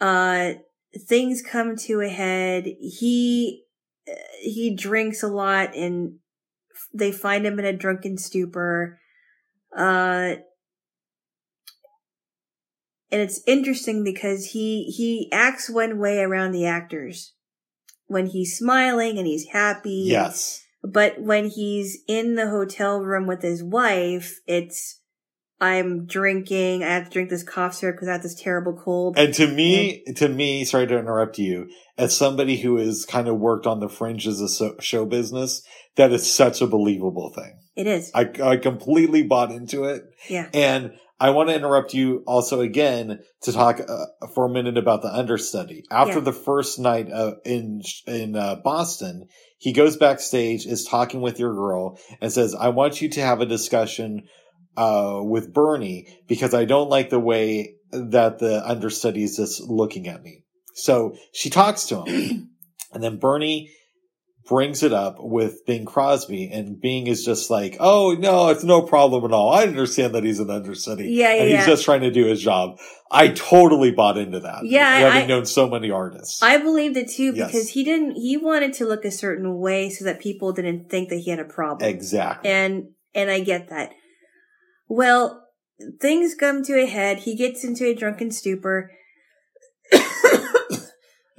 Uh, things come to a head. He he drinks a lot, and they find him in a drunken stupor. Uh, and it's interesting because he he acts one way around the actors when he's smiling and he's happy. Yes. But when he's in the hotel room with his wife, it's I'm drinking. I have to drink this cough syrup because I have this terrible cold. And to me, to me, sorry to interrupt you, as somebody who has kind of worked on the fringes of so- show business, that is such a believable thing. it is. I, I completely bought into it. Yeah. And I want to interrupt you also again to talk uh, for a minute about the understudy. After Yeah. the first night uh, in in uh, Boston, he goes backstage, is talking with your girl, and says, "I want you to have a discussion uh, with Bernie because I don't like the way that the understudy is just looking at me." So she talks to him, and then Bernie brings it up with Bing Crosby, and Bing is just like, "Oh no, it's no problem at all. I understand that he's an understudy, Yeah, yeah, and yeah. he's just trying to do his job." I totally bought into that. Yeah, having I- known so many artists. I believed it too Yes. because he didn't. He wanted to look a certain way so that people didn't think that he had a problem. exactly. and and I get that. Well, things come to a head. He gets into a drunken stupor.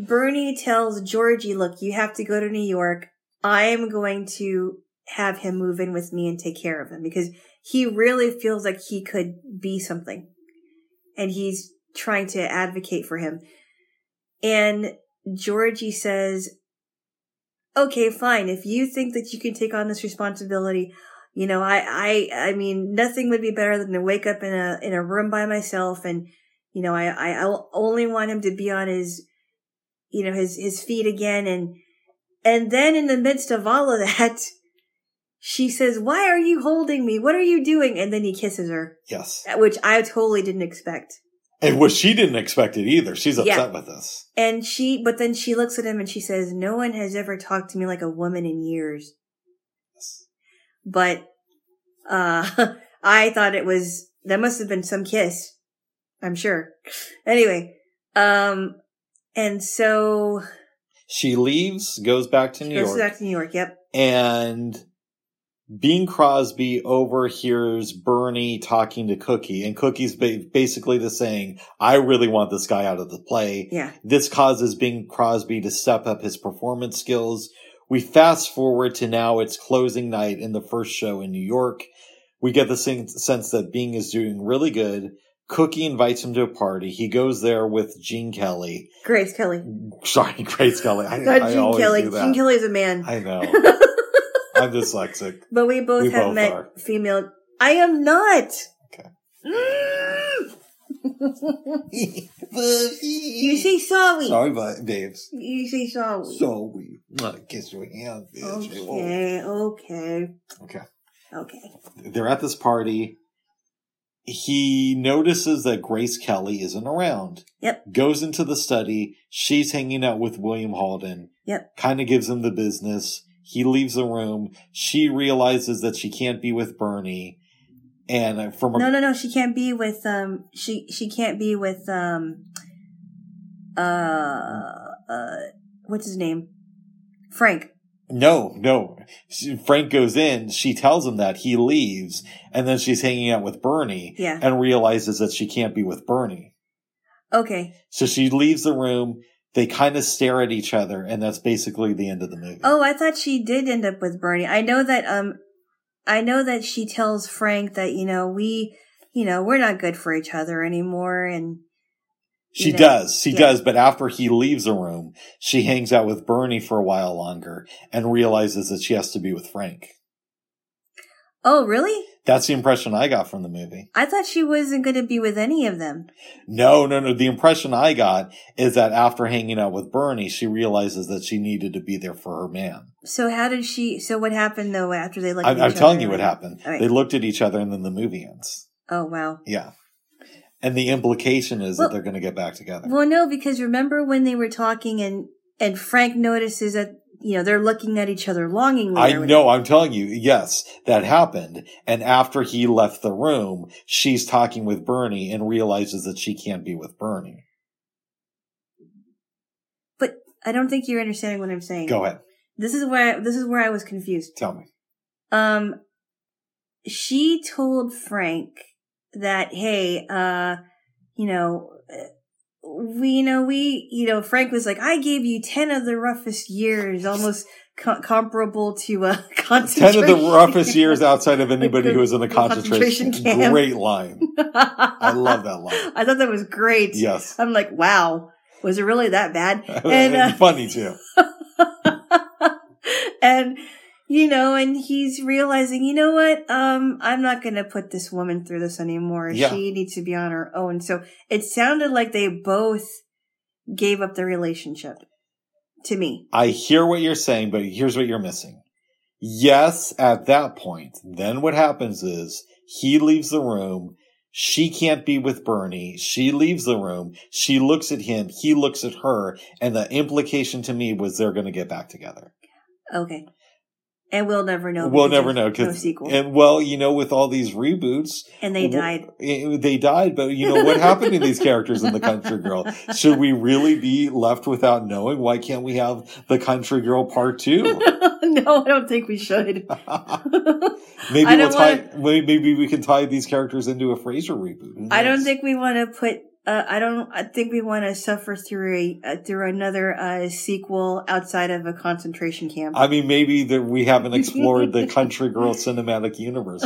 Bernie tells Georgie, "Look, you have to go to New York. I am going to have him move in with me and take care of him because he really feels like he could be something, and he's trying to advocate for him." And Georgie says, "Okay, fine. If you think that you can take on this responsibility." You know, I, I, I mean, nothing would be better than to wake up in a, in a room by myself and, you know, I, I, I only want him to be on his, you know, his, his feet again. And, and then in the midst of all of that, she says, why are you holding me? What are you doing? And then he kisses her, Yes. which I totally didn't expect. And what she didn't expect it either. She's upset Yeah. with this. And she, but then she looks at him and she says, no one has ever talked to me like a woman in years. Yes. But, uh, I thought it was, that must have been some kiss. I'm sure. Anyway, um, and so She leaves, goes back to New goes York, Goes back to New York. Yep. and Bing Crosby overhears Bernie talking to Cookie, and Cookie's basically just saying, I really want this guy out of the play. Yeah. This causes Bing Crosby to step up his performance skills. We fast forward to now it's closing night in the first show in New York. We get the sense that Bing is doing really good. Cookie invites him to a party. He goes there with Gene Kelly. Grace Kelly. Sorry, Grace Kelly. I, Not I Gene always Kelly. do that. Gene Kelly is a man. I know. I'm dyslexic. but we both We have both met are. female. I am not. Okay. you say sorry. Sorry, but babes. You say sorry. Sorry. Kiss your hand, bitch. Okay. Okay. Okay. Okay. They're at this party. He notices that Grace Kelly isn't around. Yep. Goes into the study. She's hanging out with William Holden. Yep. Kind of gives him the business. He leaves the room. She realizes that she can't be with Bernie. And from a No, no, no. She can't be with um. She she can't be with um. Uh, uh, what's his name? Frank. No, no. She- Frank goes in. She tells him that he leaves, and then she's hanging out with Bernie, Yeah. and realizes that she can't be with Bernie. Okay. So she leaves the room. They kind of stare at each other, and that's basically the end of the movie. Oh, I thought she did end up with Bernie. I know that um, I know that she tells Frank that you know we, you know, we're not good for each other anymore, and she you know, does. She yeah. does. But after he leaves the room, she hangs out with Bernie for a while longer and realizes that she has to be with Frank. oh, really? That's the impression I got from the movie. I thought she wasn't going to be with any of them. No, no, no. The impression I got is that after hanging out with Bernie, she realizes that she needed to be there for her man. So how did she? So what happened though after they looked? I'm, at I'm telling other? you what happened. Right. They looked at each other and then the movie ends. Oh wow. Yeah. And the implication is Well- that they're going to get back together. Well, no, because remember when they were talking and and Frank notices that you know they're looking at each other longingly. I know, I'm telling you, yes, that happened. And after he left the room, she's talking with Bernie and realizes that she can't be with Bernie. but I don't think you're understanding what I'm saying. Go ahead. This is where I, this is where I was confused. Tell me. Um, she told Frank that, hey, uh, you know, uh, we, you know, we, you know, Frank was like, I gave you 10 of the roughest years, almost co- comparable to a concentration. Ten of the roughest years outside of anybody who was in a Concentration concentration camp. Great line. I love that line. I thought that was great. Yes. I'm like, wow, was it really that bad? And, uh, funny too. and you know, and he's realizing, you know what? Um, I'm not going to put this woman through this anymore. Yeah. She needs to be on her own. So it sounded like they both gave up the relationship to me. I hear what you're saying, but here's what you're missing. Yes, at that point, then what happens is he leaves the room. She can't be with Bernie. She leaves the room. She looks at him. He looks at her. And the implication to me was they're going to get back together. Okay. And we'll never know. we'll never know. there's No sequel. And, well, you know, with all these reboots, and they died. eh, They died, but you know what happened to these characters in the Country Girl? Should we really be left without knowing? Why can't we have the Country Girl Part Two? no, I don't think we should. maybe we'll tie. Maybe maybe we can tie these characters into a Frasier reboot. I don't think we want to put. Uh, I don't. I think we want to suffer through a uh, through another uh, sequel outside of a concentration camp. I mean, maybe that we haven't explored the Country Girl cinematic universe,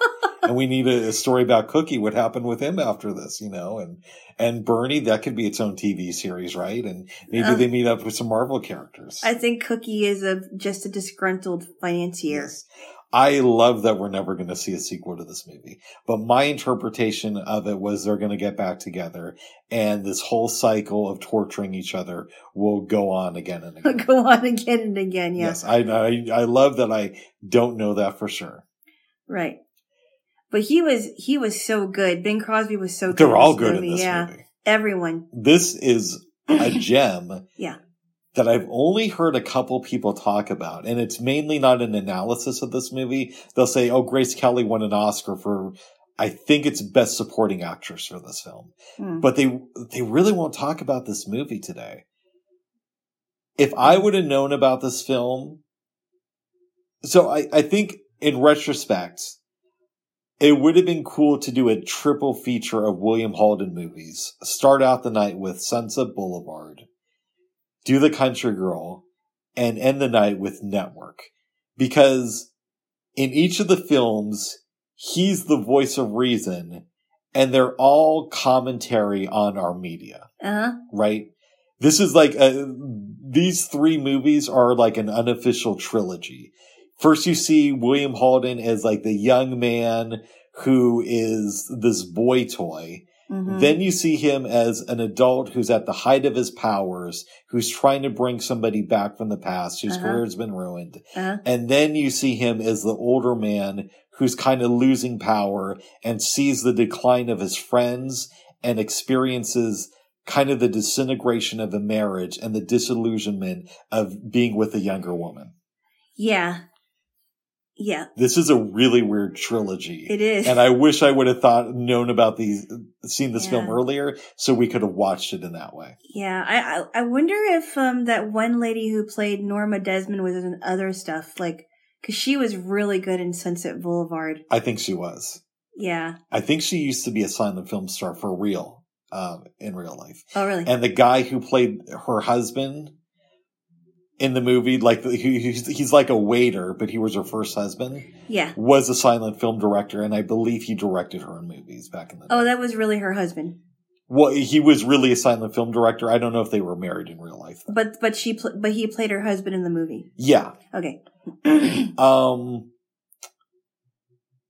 and we need a, a story about Cookie. What happened with him after this? You know, and and Bernie. That could be its own TV series, right? And maybe Um, they meet up with some Marvel characters. I think Cookie is a just a disgruntled financier. Yes. I love that we're never going to see a sequel to this movie. But my interpretation of it was they're going to get back together and this whole cycle of torturing each other will go on again and again. Go on again and again. Yeah. Yes, I, I I love that I don't know that for sure. Right. But he was he was so good. Bing Crosby was so good. They're all good movie. in this yeah. movie. Everyone. This is a gem. Yeah. That I've only heard a couple people talk about, and it's mainly not an analysis of this movie. They'll say, "Oh, Grace Kelly won an Oscar for, I think it's Best Supporting Actress for this film," Hmm. but they they really won't talk about this movie today. If I would have known about this film, so I, I think in retrospect, it would have been cool to do a triple feature of William Holden movies. Start out the night with Sunset Boulevard, do The Country Girl, and end the night with Network. Because in each of the films, he's the voice of reason, and they're all commentary on our media Uh-huh. right? This is like a, these three movies are like an unofficial trilogy. First, you see William Holden as like the young man who is this boy toy. Mhm. Then you see him as an adult who's at the height of his powers, who's trying to bring somebody back from the past, whose Uh-huh. career has been ruined. Uh-huh. And then you see him as the older man who's kind of losing power and sees the decline of his friends and experiences kind of the disintegration of a marriage and the disillusionment of being with a younger woman. Yeah. Yeah. This is a really weird trilogy. It is. And I wish I would have thought, known about these, seen this film earlier so we could have watched it in that way. Yeah, I, I I wonder if um that one lady who played Norma Desmond was in other stuff, like because she was really good in Sunset Boulevard. I think she was. Yeah. I think she used to be a silent film star for real, um, in real life. Oh, really? and the guy who played her husband in the movie, like he, he's, he's like a waiter, but he was her first husband, yeah. was a silent film director, and I believe he directed her in movies back in the day. Oh, that was really her husband. well, he was really a silent film director. I don't know if they were married in real life. though. But but she pl- but he played her husband in the movie. Yeah. Okay. Um,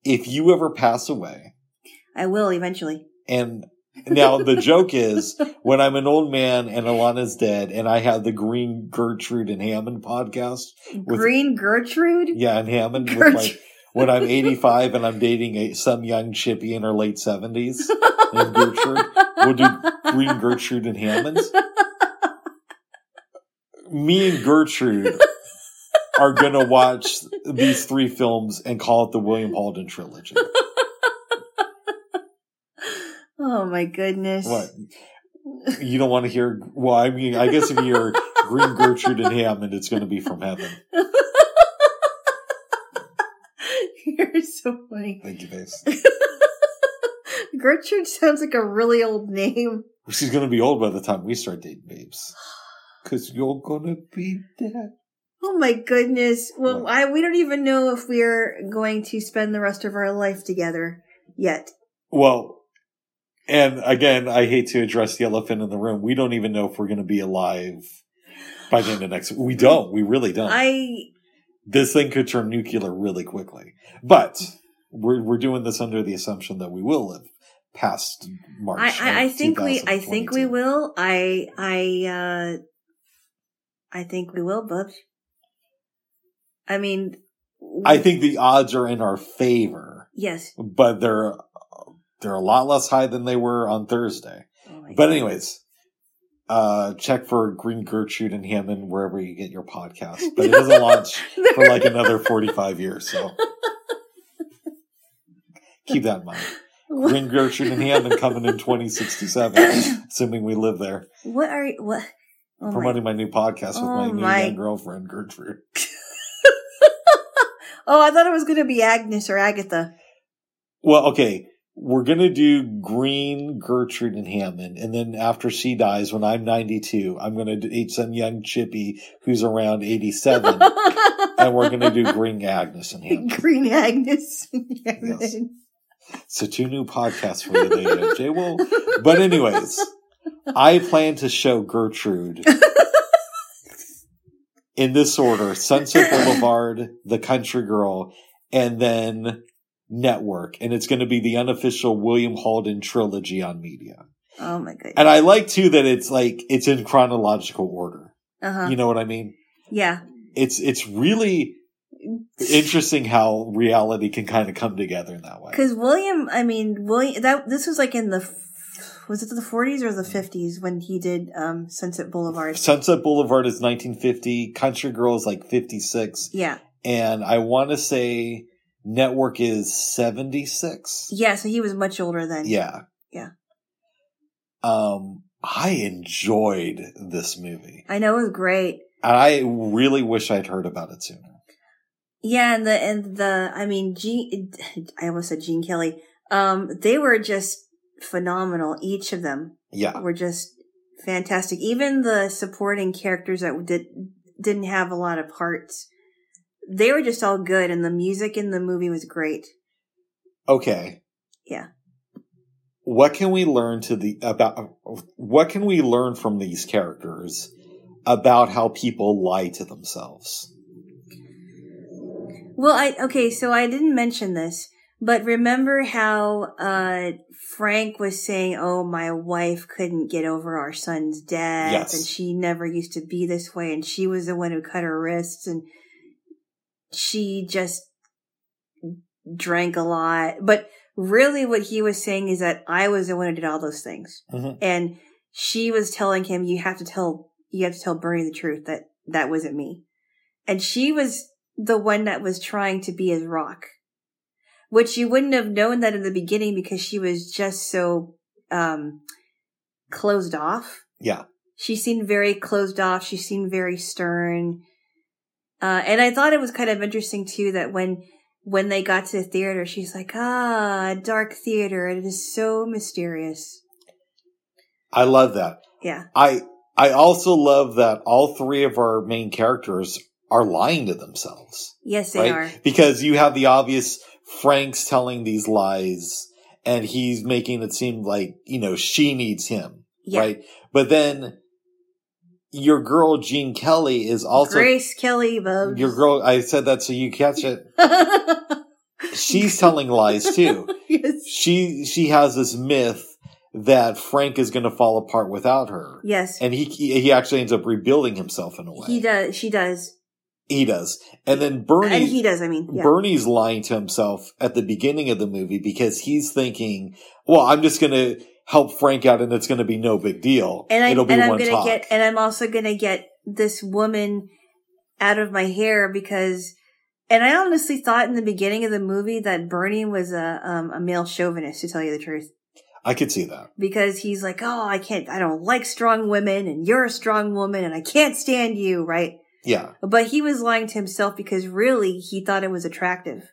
if you ever pass away, I will eventually. and now the joke is when I'm an old man and Alana's dead, and I have the Green Gertrude and Hammond podcast. With- Green Gertrude. Yeah, and Hammond with my when I'm 85 and I'm dating a, some young chippy in her late 70s named Gertrude. We'll do Green Gertrude and Hammonds. Me and Gertrude are going to watch these three films and call it the William Holden trilogy. Oh my goodness. What? You don't want to hear? Well, I mean, I guess if you're Green Gertrude and Hammond, it's going to be from heaven. You're so funny. Thank you, Base. Gertrude sounds like a really old name. She's going to be old by the time we start dating, babes. Because you're going to be dead. Oh my goodness. Well, What? I we don't even know if we're going to spend the rest of our life together yet. Well, and again, I hate to address the elephant in the room. We don't even know if we're going to be alive by the end of next. We don't. We really don't. I this thing could turn nuclear really quickly. But we're we're doing this under the assumption that we will live past March. I, I, I think we I think we will. I I uh I think we will, Bubs. I mean I think the odds are in our favor, yes. but they're they're a lot less high than they were on Thursday. Oh But anyways, uh, check for Green Gertrude and Hammond wherever you get your podcast. But it doesn't launch for like another 45 years. So keep that in mind. Green Gertrude and Hammond coming in 2067, assuming we live there. What are you, what? Oh Promoting my new podcast with my Oh new my- girlfriend, Gertrude. oh, I thought it was going to be Agnes or Agatha. Well, okay. We're going to do Green, Gertrude, and Hammond. And then after she dies, when I'm 92, I'm going to date some young chippy who's around 87. and we're going to do Green Agnes and Hammond. Green Agnes. Yes. So two new podcasts for you there, Jay. Well, but anyways, I plan to show Gertrude in this order: Sunset Boulevard, The Country Girl, and then network. And it's going to be the unofficial William Holden trilogy on media. Oh my goodness. And I like too that it's like, it's in chronological order. Uh huh. You know what I mean? Yeah. It's, it's really interesting how reality can kind of come together in that way. Because William, I mean, William, that this was like in the, was it the 40s or the 50s when he did um, Sunset Boulevard? Sunset Boulevard is 1950. Country Girl is like 56. Yeah. And I want to say Network is 76. Yeah, so he was much older then. Yeah. Yeah. Um, I enjoyed this movie. I know it was great. And I really wish I'd heard about it sooner. Yeah, and the and the I mean, Gene, I almost said Gene Kelly. Um, they were just phenomenal. Each of them Yeah. were just fantastic. Even the supporting characters that did didn't have a lot of parts, they were just all good, and the music in the movie was great. Okay. Yeah. What can we learn to the about what can we learn from these characters about how people lie to themselves? Well, I okay, so I didn't mention this, but remember how uh Frank was saying, "Oh, my wife couldn't get over our son's death, Yes. and she never used to be this way, and she was the one who cut her wrists, and she just drank a lot." But really, what he was saying is that I was the one who did all those things, Mhm. and she was telling him, "You have to tell, you have to tell Bernie the truth that that wasn't me," and she was the one that was trying to be his rock, which you wouldn't have known that in the beginning because she was just so um, closed off. Yeah. She seemed very closed off. She seemed very stern. Uh, and I thought it was kind of interesting too that when when they got to the theater, she's like, "Ah, dark theater. It is so mysterious." I love that. Yeah, I I also love that all three of our main characters are lying to themselves. yes, they right? are. Because you have the obvious Frank's telling these lies and he's making it seem like, you know, she needs him. Yeah. Right. But then your girl Jean Kelly is also Grace Kelly, Bubs. your girl I said that so you catch it. She's telling lies too. yes. She she has this myth that Frank is going to fall apart without her. Yes. And he he actually ends up rebuilding himself in a way. He does. She does. He does. And then Bernie And he does. I mean, yeah. Bernie's lying to himself at the beginning of the movie because he's thinking, well, I'm just going to help Frank out and it's going to be no big deal. and I It'll be and I'm one gonna talk. get and I'm also gonna get this woman out of my hair because and I honestly thought in the beginning of the movie that Bernie was a um, a male chauvinist to tell you the truth I could see that. because he's like oh I can't I don't like strong women and you're a strong woman and I can't stand you right Yeah. but he was lying to himself because really he thought it was attractive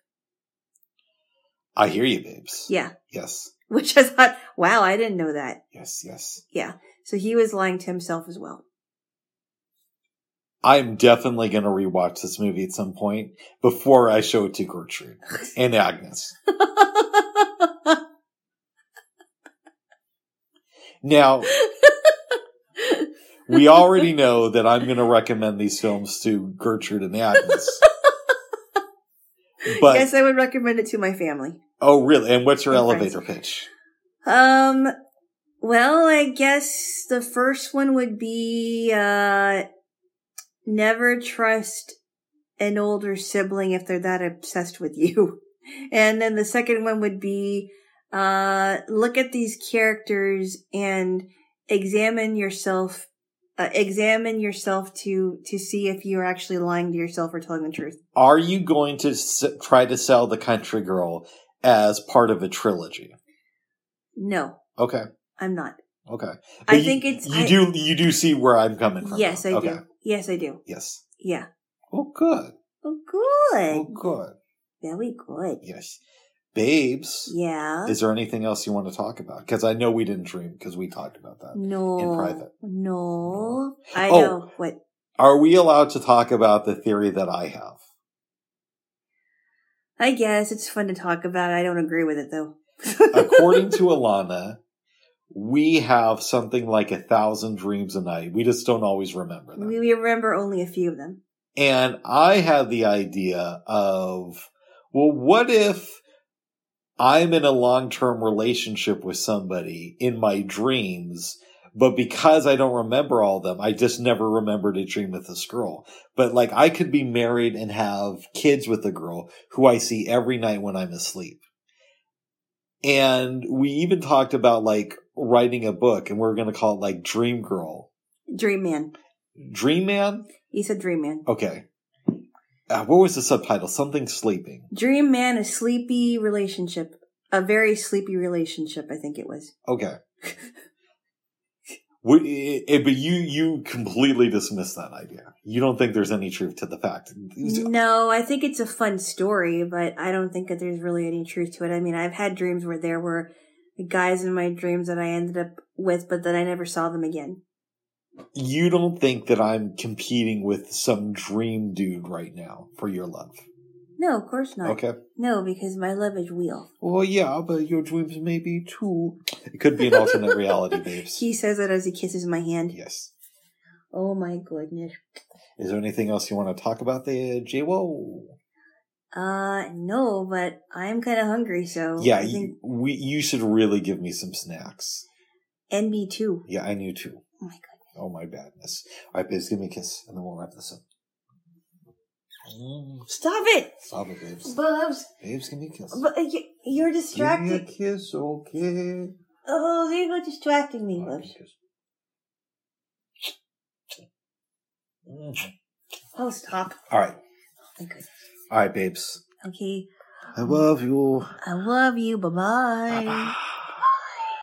I hear you, babes. yeah Yes. which I thought wow I didn't know that Yes. Yes. yeah so he was lying to himself as well I'm definitely going to rewatch this movie at some point before I show it to Gertrude and Agnes. Now, we already know that I'm going to recommend these films to Gertrude and Agnes. But yes I would recommend it to my family oh, really? And what's your And elevator pitch? Um, well, I guess the first one would be, uh, never trust an older sibling if they're that obsessed with you. And then the second one would be, uh, look at these characters and examine yourself, uh, examine yourself to, to see if you're actually lying to yourself or telling the truth. Are you going to s- try to sell the country girl as part of a trilogy? No, Okay. I'm not. Okay. I you- think it's- you I- do you do see where I'm coming from. Yes, I okay. do. Yes, I do. Yes. Yeah. Oh, good. Oh, good. Oh, good. Very good. Yes. Babes, Yeah. is there anything else you want to talk about? Because I know we didn't dream because we talked about that. No. in private. No. I Oh. know. What? Are we allowed to talk about the theory that I have? I guess it's fun to talk about. I don't agree with it though. According to Alana, we have something like a thousand dreams a night. We just don't always remember them. we remember only a few of them. And I had the idea of Well, what if I'm in a long term relationship with somebody in my dreams, but because I don't remember all of them, I just never remember to dream with this girl. But like I could be married and have kids with a girl who I see every night when I'm asleep. And we even talked about like writing a book and we are going to call it like Dream Girl. Dream Man. Dream Man? He said Dream Man. Okay. Uh, what was the subtitle? Something sleeping. Dream Man, a sleepy relationship. A very sleepy relationship, I think it was. Okay. But you you completely dismiss that idea. You don't think there's any truth to the fact. No, I think it's a fun story, but I don't think that there's really any truth to it. I mean, I've had dreams where there were guys in my dreams that I ended up with, but then I never saw them again. You don't think that I'm competing with some dream dude right now for your love? No, of course not. Okay. No, because my love is real. Well, yeah, but your dreams may be too. It could be an alternate reality, babes. He says it as he kisses my hand. Yes. Oh my goodness. Is there anything else you want to talk about there, J-Wo? Uh, no, but I'm kind of hungry, so. Yeah, you, we, you should really give me some snacks. And me too. Yeah, I knew too. Oh my goodness. Oh my badness. Alright, babes, give me a kiss, and then we'll wrap this up. Stop it! Stop it, babes. Bubs! Babes, give me a kiss. But uh, you- you're Give me a kiss, okay? Oh, not distracting me, Bubs. Mhm. Oh, stop. Alright, Thank goodness. alright, babes. Okay. I love you. I love you. Bye bye. Bye-bye.